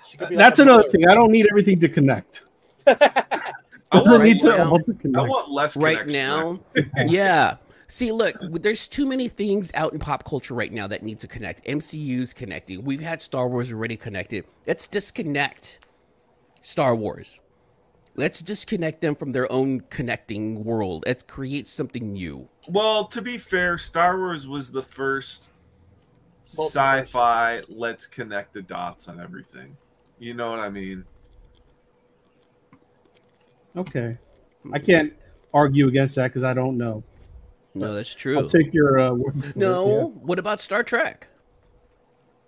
Speaker 3: She could be like
Speaker 1: That's another
Speaker 3: mother.
Speaker 1: thing. I don't need everything to connect.
Speaker 4: I
Speaker 1: I
Speaker 4: want,
Speaker 1: don't need to
Speaker 2: now-
Speaker 1: all to
Speaker 4: I
Speaker 1: connect.
Speaker 4: want less
Speaker 2: right now yeah see look there's too many things out in pop culture right now that need to connect mcu's connecting we've had star wars already connected let's disconnect star wars let's disconnect them from their own connecting world let's create something new
Speaker 4: Well, to be fair, Star Wars was the first sci-fi. Let's connect the dots on everything. You know what I mean?
Speaker 1: Okay, I can't argue against that because I don't know.
Speaker 2: No, that's true.
Speaker 1: I'll take your uh, word for it,
Speaker 2: no,
Speaker 1: yeah.
Speaker 2: what about Star Trek?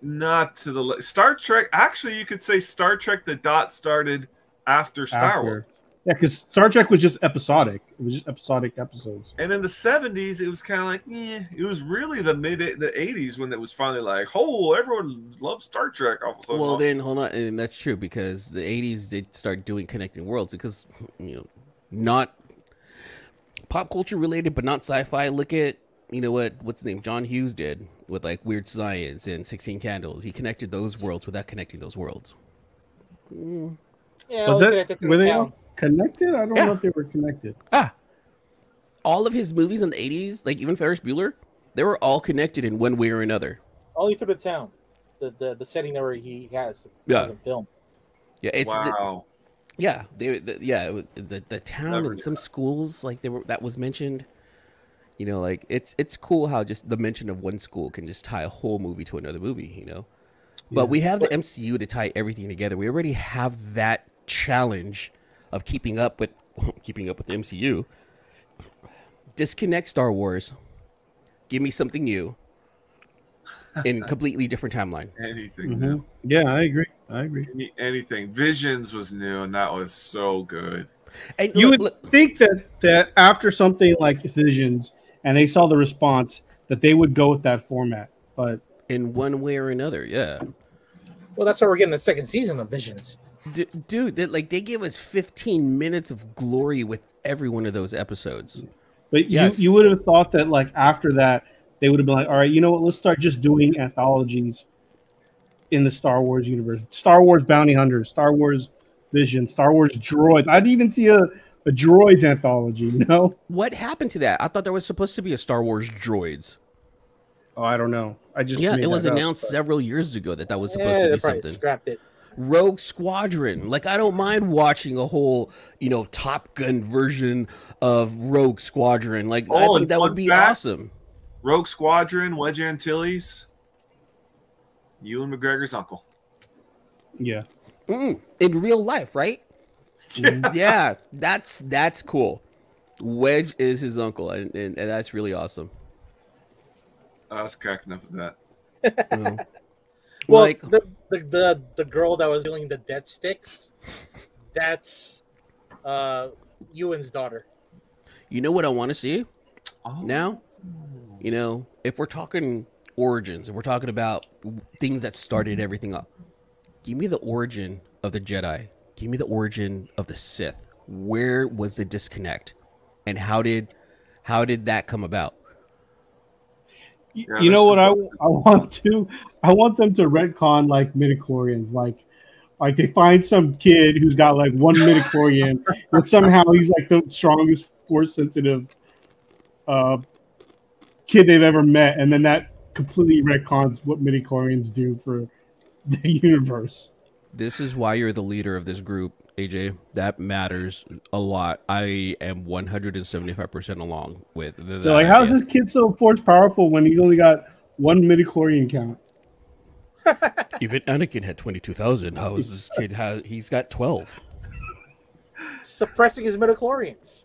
Speaker 4: Not to the le- Star Trek. Actually, you could say Star Trek. The dot started after Star
Speaker 1: After.
Speaker 4: Wars.
Speaker 1: Yeah, because Star Trek was just episodic. It was just episodic episodes.
Speaker 4: And in the seventies, it was kind of like, eh. It was really the mid the eighties when it was finally like, oh, everyone loves Star Trek. All of a
Speaker 2: Well, then hold on, and that's true because the '80s did start doing connecting worlds because you know, not pop culture related, but not sci-fi. Look at you know what what's the name John Hughes did with like Weird Science and Sixteen Candles. He connected those worlds without connecting those worlds. Mm.
Speaker 3: Yeah,
Speaker 1: was that
Speaker 3: connected
Speaker 1: were they
Speaker 3: town.
Speaker 1: connected? I don't
Speaker 2: Yeah.
Speaker 1: know if they were connected.
Speaker 2: Ah, all of his movies in the '80s, like even Ferris Bueller, they were all connected in one way or another.
Speaker 3: Only through the town, the the, the setting where he has
Speaker 2: Yeah.
Speaker 3: has him film.
Speaker 2: Yeah, it's the-
Speaker 4: wow.
Speaker 2: Yeah, they, the, yeah, it was, the the town
Speaker 4: Never
Speaker 2: and
Speaker 4: knew
Speaker 2: some schools like they were that was mentioned. You know, like it's it's cool how just the mention of one school can just tie a whole movie to another movie. You know, but we have the MCU to tie everything together. We already have that challenge of keeping up with keeping up with the MCU. Disconnect Star Wars. Give me something new. In completely different timeline.
Speaker 4: Anything,
Speaker 1: Mhm. Yeah, I agree. I agree.
Speaker 4: Any- anything. Visions was new, and that was so good.
Speaker 2: And
Speaker 1: You
Speaker 2: look-
Speaker 1: would
Speaker 2: look-
Speaker 1: think that that after something like Visions and they saw the response, that they would go with that format. But
Speaker 2: in one way or another, yeah.
Speaker 3: Well, that's why we're getting the second season of Visions.
Speaker 2: D- dude, they, like they gave us 15 minutes of glory with every one of those episodes.
Speaker 1: but
Speaker 2: Yes.
Speaker 1: you you would have thought that like after that they would have been like, all right, you know what? Let's start just doing anthologies in the Star Wars universe. Star Wars Bounty Hunters, Star Wars Vision, Star Wars Droids. I'd even see a, a droids anthology. No.
Speaker 2: What happened to that? I thought there was supposed to be a Star Wars Droids.
Speaker 1: Oh, I don't know. I just
Speaker 2: yeah,
Speaker 1: made
Speaker 2: it was
Speaker 1: that up,
Speaker 2: announced
Speaker 1: but-
Speaker 2: several years ago that that was supposed
Speaker 3: Yeah,
Speaker 2: to be something.
Speaker 3: scrapped it.
Speaker 2: Rogue Squadron. Like I don't mind watching a whole, you know, Top Gun version of Rogue Squadron. Like I
Speaker 4: Oh,
Speaker 2: think that would be
Speaker 4: fact,
Speaker 2: awesome.
Speaker 4: Rogue Squadron, Wedge Antilles, Ewan McGregor's uncle.
Speaker 1: Yeah.
Speaker 2: Mm, in real life, right? yeah, that's that's cool. Wedge is his uncle, and, and, and that's really awesome.
Speaker 4: I was cracking up at that.
Speaker 2: Mm.
Speaker 3: Well,
Speaker 2: like,
Speaker 3: the, the the the girl that was dealing the dead sticks, that's uh Ewan's daughter.
Speaker 2: you know what I want to see
Speaker 4: Oh.
Speaker 2: now? You know, if we're talking origins, if we're talking about things that started everything up, give me the origin of the Jedi. Give me the origin of the Sith. Where was the disconnect, and how did how did that come about?
Speaker 1: Y-
Speaker 4: Yeah,
Speaker 1: you know what? I, I want to I want them to retcon like midichlorians. Like like they find some kid who's got like one midichlorian and somehow he's like the strongest force sensitive uh kid they've ever met and then that completely retcons what midichlorians do for the universe
Speaker 2: This is why you're the leader of this group, AJ. That matters a lot. I am 175% along with that.
Speaker 1: so like how's
Speaker 2: idea.
Speaker 1: this kid so force powerful when he's only got one midichlorian count
Speaker 2: Even Anakin had 22,000. How is this kid? Has, he's got 12.
Speaker 3: Suppressing his midichlorians.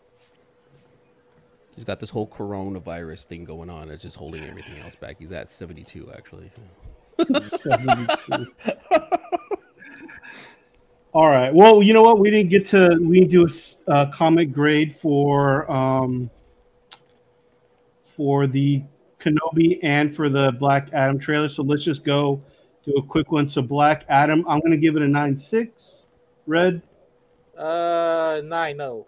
Speaker 2: He's got this whole coronavirus thing going on. It's just holding everything else back. He's at 72, actually.
Speaker 1: 72. All right. Well, you know what? We didn't get to. We didn't do a uh, comic grade for um for the Kenobi and for the Black Adam trailer. So let's just go do a quick one. So Black Adam, I'm gonna give it a nine six. Red.
Speaker 3: Uh, nine no.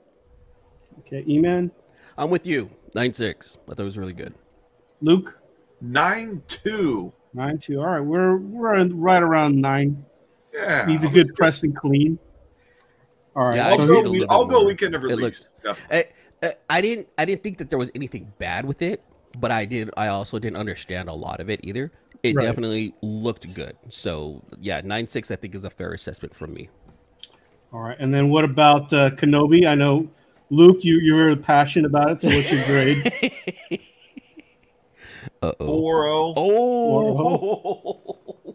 Speaker 1: Okay. E-Man.
Speaker 2: I'm with you. 9 6. I thought it was really good.
Speaker 1: Luke.
Speaker 4: Nine two.
Speaker 1: Nine two. All right. We're we're right around nine.
Speaker 4: Yeah,
Speaker 1: needs a good press and clean. All right,
Speaker 2: yeah,
Speaker 4: I'll,
Speaker 1: so
Speaker 4: go, we, I'll go weekend of release.
Speaker 2: It
Speaker 4: looks,
Speaker 2: I, uh, I didn't I didn't think that there was anything bad with it, but I did I also didn't understand a lot of it either. It
Speaker 1: right.
Speaker 2: definitely looked good. So yeah, nine six I think is a fair assessment from me.
Speaker 1: All right, and then what about uh, Kenobi? I know Luke, you you're passionate about it. So what's your grade?
Speaker 2: Uh
Speaker 4: oh. Oh.
Speaker 2: oh.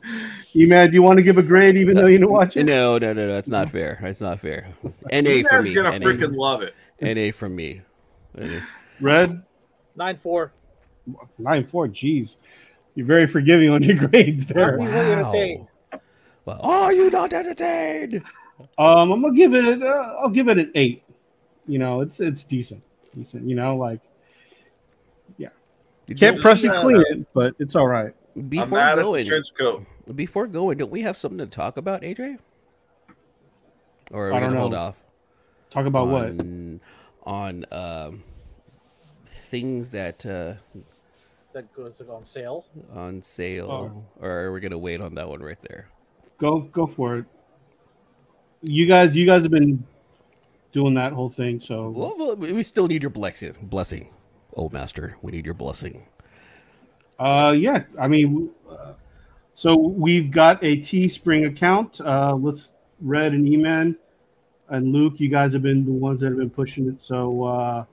Speaker 1: Emad, do you want to give a grade even though you didn't watch it?
Speaker 2: No, no, no, no. That's not fair. That's not fair. NA for me.
Speaker 4: gonna freaking love it.
Speaker 2: NA from me.
Speaker 1: Red
Speaker 3: nine four.
Speaker 1: Nine four. Jeez, you're very forgiving on your grades there.
Speaker 3: Wow. entertained.
Speaker 2: Well, are you not entertained?
Speaker 1: Um, I'm gonna give it. Uh, I'll give it an eight. You know, it's it's decent, decent. You know, like yeah, you can't press it clean it, but it's all right.
Speaker 2: Before
Speaker 4: I'm out
Speaker 2: going, of
Speaker 4: trench coat
Speaker 2: before going, don't we have something to talk about, AJ? Or are we
Speaker 1: I don't
Speaker 2: gonna hold off?
Speaker 1: Talk about what?
Speaker 2: on, On um, things that uh,
Speaker 3: That goes on sale.
Speaker 2: on sale,
Speaker 1: Oh.
Speaker 2: or are we gonna wait on that one right there?
Speaker 1: Go go for it. You guys, you guys have been doing that whole thing, so
Speaker 2: Well, well, we still need your blessing, blessing, old master. We need your blessing.
Speaker 1: Uh, yeah. I mean, uh, so we've got a Teespring account. Uh, let's Red and E-Man and Luke. You guys have been the ones that have been pushing it. So uh,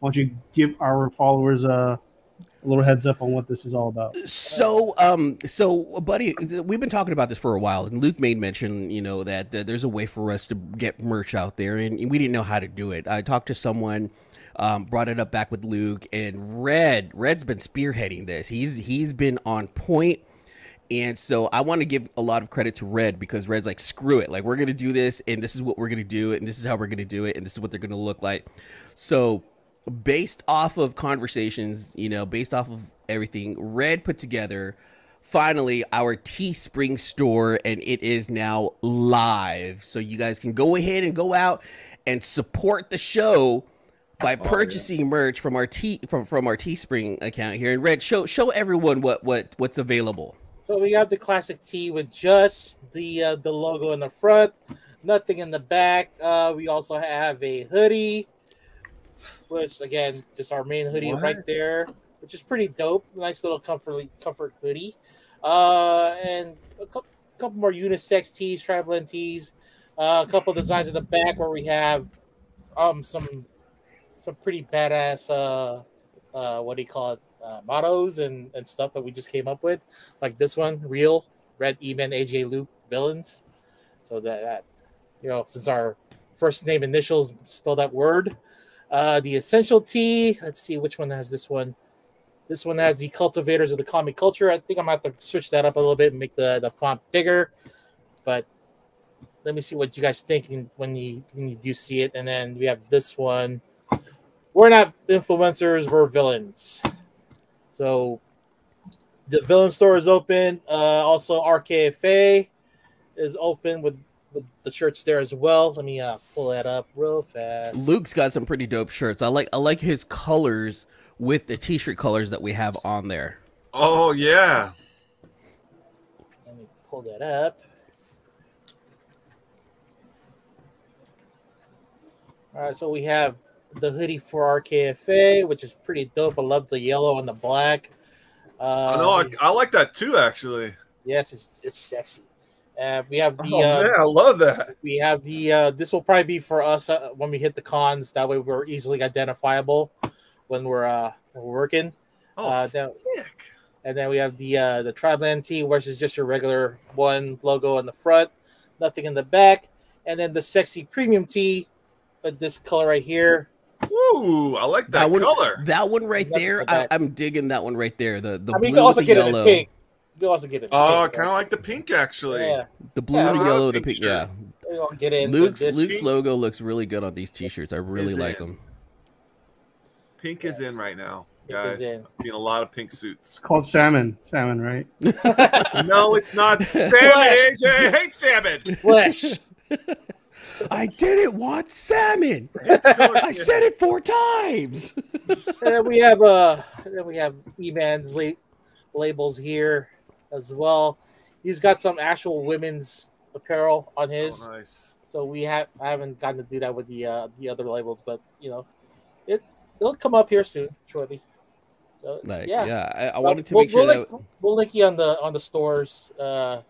Speaker 1: why don't you give our followers a, a little heads up on what this is all about?
Speaker 2: So, um, so, buddy, we've been talking about this for a while, and Luke made mention, you know, that uh, there's a way for us to get merch out there, and we didn't know how to do it. I talked to someone, um, brought it up back with Luke, and Red, Red's been spearheading this. He's he's been on point, and so I want to give a lot of credit to Red because Red's like, screw it, like we're gonna do this, and this is what we're gonna do, and this is how we're gonna do it, and this is what they're gonna look like. So based off of conversations, you know, based off of everything, Red put together finally our Teespring store and it is now live. So you guys can go ahead and go out and support the show by oh, purchasing merch from our T from, from our Teespring account here. And Red, show show everyone what what what's available.
Speaker 3: So we have the classic tee with just the uh, the logo in the front, nothing in the back. Uh, we also have a hoodie, which again, just our main hoodie
Speaker 4: What?
Speaker 3: right there, which is pretty dope. Nice little comfort comfort hoodie, uh, and a cou- couple more unisex tees, tri-blend tees, uh, a couple designs in the back where we have um some some pretty badass uh uh what do you call it uh, mottos and and stuff that we just came up with. Like this one real red eman aj luke villains. So that, that you know since our first name initials spell that word. Uh the essential t let's see which one has this one. This one has the cultivators of the comic culture. I think i'm gonna have to switch that up a little bit and make the the font bigger. But let me see what you guys think when you when you do see it. And then we have this one. We're not influencers we're villains so the villain store is open uh also rkfa is open with with the shirts there as well let me uh pull that up real fast
Speaker 2: Luke's got some pretty dope shirts. I like I like his colors with the t-shirt colors that we have on there.
Speaker 4: Oh yeah.
Speaker 3: let me pull that up all right so we have the hoodie for rkfa which is pretty dope i love the yellow and the black uh
Speaker 4: I know. I, I like that too, actually.
Speaker 3: Yes, it's it's sexy. Uh, we have the
Speaker 4: Oh
Speaker 3: uh,
Speaker 4: man, I love that.
Speaker 3: we have the uh, this will probably be for us uh, when we hit the cons. That way, we're easily identifiable when we're uh when we're working.
Speaker 4: Oh,
Speaker 3: Uh,
Speaker 4: sick.
Speaker 3: And then we have the uh, the Triland tee, which is just your regular one logo on the front, nothing in the back, and then the sexy premium tee, but this color right here.
Speaker 4: Ooh, I like that,
Speaker 2: one,
Speaker 4: color.
Speaker 2: That one right
Speaker 3: Nothing
Speaker 2: there, I, I'm digging that one right there. The the
Speaker 3: I mean, you
Speaker 2: blue
Speaker 3: can also
Speaker 2: with the
Speaker 3: get it
Speaker 2: yellow,
Speaker 3: in pink. You can also get it. In
Speaker 4: Oh, I kind of like the pink actually.
Speaker 3: Yeah,
Speaker 2: the blue
Speaker 3: Yeah,
Speaker 2: and the yellow, the
Speaker 4: pink
Speaker 2: pink.
Speaker 4: shirt.
Speaker 2: Yeah,
Speaker 3: you can get in.
Speaker 2: Luke's
Speaker 3: this.
Speaker 2: Luke's logo looks really good on these t-shirts. I really
Speaker 4: Is
Speaker 2: like
Speaker 4: it?
Speaker 2: them.
Speaker 4: Pink is in right now, guys.
Speaker 3: in.
Speaker 4: I've seen a lot of pink suits.
Speaker 1: It's called salmon. Salmon, right?
Speaker 4: no, it's not salmon. AJ, I hate salmon.
Speaker 3: flesh.
Speaker 2: I didn't want salmon. I said it four times.
Speaker 3: and then we have uh then we have E-Man's la- labels here as well. He's got some actual women's apparel on his.
Speaker 4: Oh, nice.
Speaker 3: So we have I haven't gotten to do that with the uh the other labels, but you know, it they'll come up here soon, shortly. So,
Speaker 2: Like,
Speaker 3: yeah,
Speaker 2: yeah, I, I
Speaker 3: Well,
Speaker 2: wanted to
Speaker 3: we'll-
Speaker 2: make sure
Speaker 3: we'll
Speaker 2: that
Speaker 3: link, we'll link you on the on the stores uh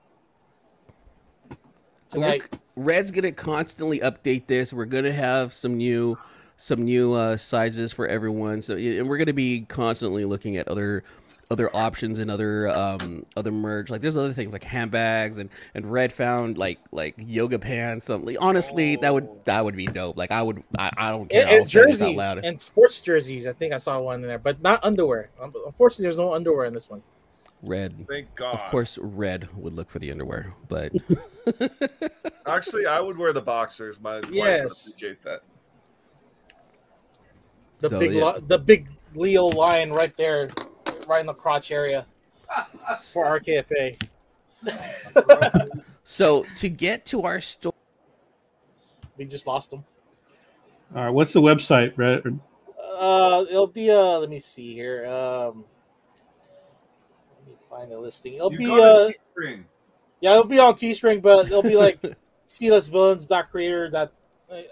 Speaker 3: tonight.
Speaker 2: Red's gonna constantly update this. We're gonna have some new some new uh, sizes for everyone. So and we're gonna be constantly looking at other other options and other um other merch. Like there's other things like handbags and and Red found like like yoga pants. Something. Like, honestly, that would that would be dope. Like I would I, I don't care.
Speaker 3: And, and
Speaker 2: say this out
Speaker 3: jerseys
Speaker 2: loud.
Speaker 3: and sports jerseys. I think I saw one in there, but not underwear. Um, Unfortunately, there's no underwear in this one.
Speaker 2: Red.
Speaker 4: Thank God.
Speaker 2: Of course, Red would look for the underwear, but
Speaker 4: Actually, I would wear the boxers. My wife would
Speaker 3: Yes.
Speaker 4: appreciate that.
Speaker 3: The
Speaker 2: So,
Speaker 3: big,
Speaker 2: yeah.
Speaker 3: li- the big Leo lion right there, right in the crotch area for RKFA.
Speaker 2: so to get to our store.
Speaker 3: We just lost them.
Speaker 1: All right, what's the website, Red?
Speaker 3: Uh, it'll be uh, let me see here. Um, let me find the listing. It'll
Speaker 4: You
Speaker 3: be
Speaker 4: go
Speaker 3: uh,
Speaker 4: Teespring.
Speaker 3: yeah, it'll be on Teespring, but it'll be like creator. That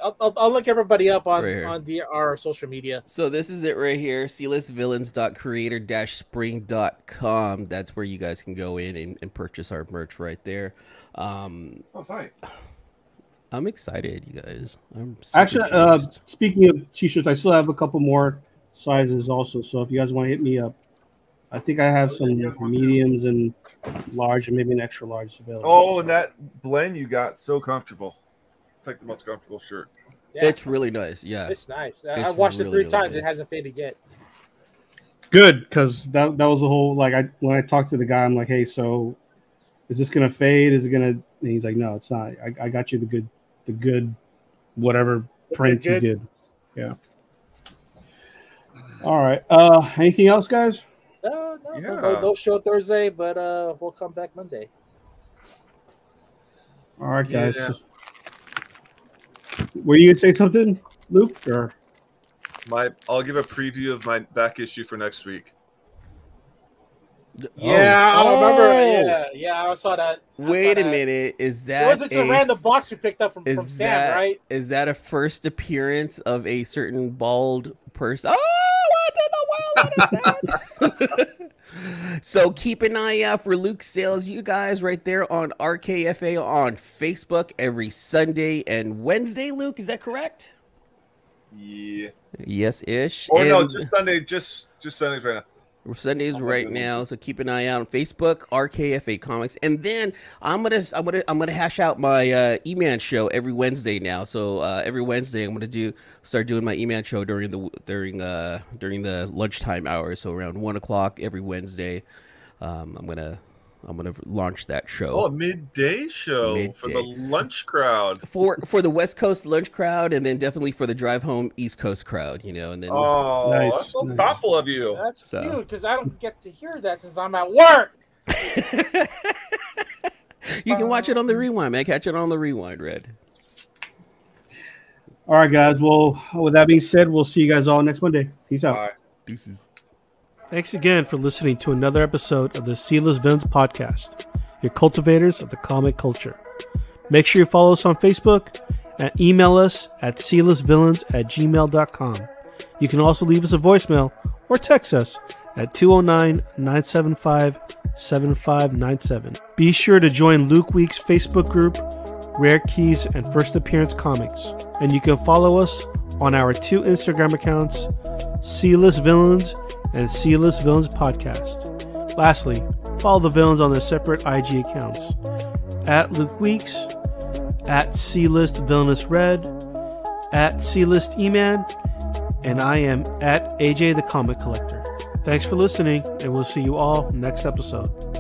Speaker 3: I'll, I'll, I'll link everybody up on
Speaker 2: Right
Speaker 3: on the our social media.
Speaker 2: So this is it right here, clistvillains.creator-spring.com. That's where you guys can go in and, and purchase our merch right there. Um,
Speaker 4: Oh, sorry.
Speaker 2: I'm excited, you guys. I'm
Speaker 1: Actually, uh, speaking of t-shirts, I still have a couple more sizes also. So if you guys want to hit me up, I think I have some mediums and large and maybe an extra large available.
Speaker 4: Oh, and that blend you got so comfortable. It's like the most comfortable shirt.
Speaker 3: Yeah,
Speaker 2: it's really nice. Yeah.
Speaker 3: it's nice. I-
Speaker 2: It's
Speaker 3: I've watched it
Speaker 2: really,
Speaker 3: three
Speaker 2: really
Speaker 3: times. It hasn't faded yet.
Speaker 1: good because that that was the whole like I when I talked to the guy, I'm like, hey, so is this gonna fade? Is it gonna? And he's like, no, it's not. I, I got you the good, the good, whatever print you did. Yeah. All right. Uh, anything else, guys?
Speaker 3: No, no,
Speaker 4: Yeah.
Speaker 3: no, no show Thursday, but uh, we'll come back Monday.
Speaker 1: All right, guys.
Speaker 4: Yeah.
Speaker 1: Were you gonna say something, Luke? Or
Speaker 4: My, I'll give a preview of my back issue for next week.
Speaker 3: Yeah,
Speaker 2: Oh.
Speaker 3: I remember.
Speaker 2: Oh.
Speaker 3: Yeah, yeah, I saw that. I saw
Speaker 2: Wait a
Speaker 3: that.
Speaker 2: minute. Is
Speaker 3: It
Speaker 2: that
Speaker 3: wasn't just a
Speaker 2: a-
Speaker 3: random box you picked up from,
Speaker 2: is
Speaker 3: from Sam,
Speaker 2: that,
Speaker 3: right?
Speaker 2: Is that a first appearance of a certain bald person? Oh, so keep an eye out for Luke Sales, you guys, right there on RKFA on Facebook every Sunday and Wednesday. Luke, is that correct?
Speaker 4: Yeah.
Speaker 2: Yes, ish.
Speaker 4: Or no, just Sunday. Just just Sundays right now.
Speaker 2: Sundays right now, so keep an eye out on Facebook, RKFA Comics, and then I'm gonna I'm gonna I'm gonna hash out my uh, E-Man show every Wednesday now. So uh, every Wednesday I'm gonna do start doing my E-Man show during the during uh during the lunchtime hours, so around one o'clock every Wednesday. Um, I'm gonna I'm gonna launch that show.
Speaker 4: Oh, a midday show for the lunch crowd.
Speaker 2: for for the West Coast lunch crowd, and then definitely for the drive home East Coast crowd, you know, and then
Speaker 4: Oh,
Speaker 1: Nice,
Speaker 4: that's so
Speaker 1: nice.
Speaker 4: thoughtful of you.
Speaker 3: That's
Speaker 2: So-
Speaker 3: cute because I don't get to hear that since I'm at work.
Speaker 2: you can watch it on the um, rewind, man. Catch it on the rewind, Red.
Speaker 1: all right, guys. Well, with that being said, we'll see you guys all next Monday. Peace out.
Speaker 4: Bye.
Speaker 2: Deuces.
Speaker 1: Thanks again for listening to another episode of the C-List Villains podcast, your cultivators of the comic culture. Make sure you follow us on Facebook and email us at clistvillains at gmail.com. You can also leave us a voicemail or text us at 209 975 7597. Be sure to join Luke Week's Facebook group, Rare Keys and First Appearance Comics. And you can follow us on our two Instagram accounts, C-List Villains and C-List Villains Podcast. Lastly, follow the villains on their separate IG accounts at Luke Weeks, at C-List Villainous Red, at C-List E-Man, and I am at AJ the Comic Collector. Thanks for listening, and we'll see you all next episode.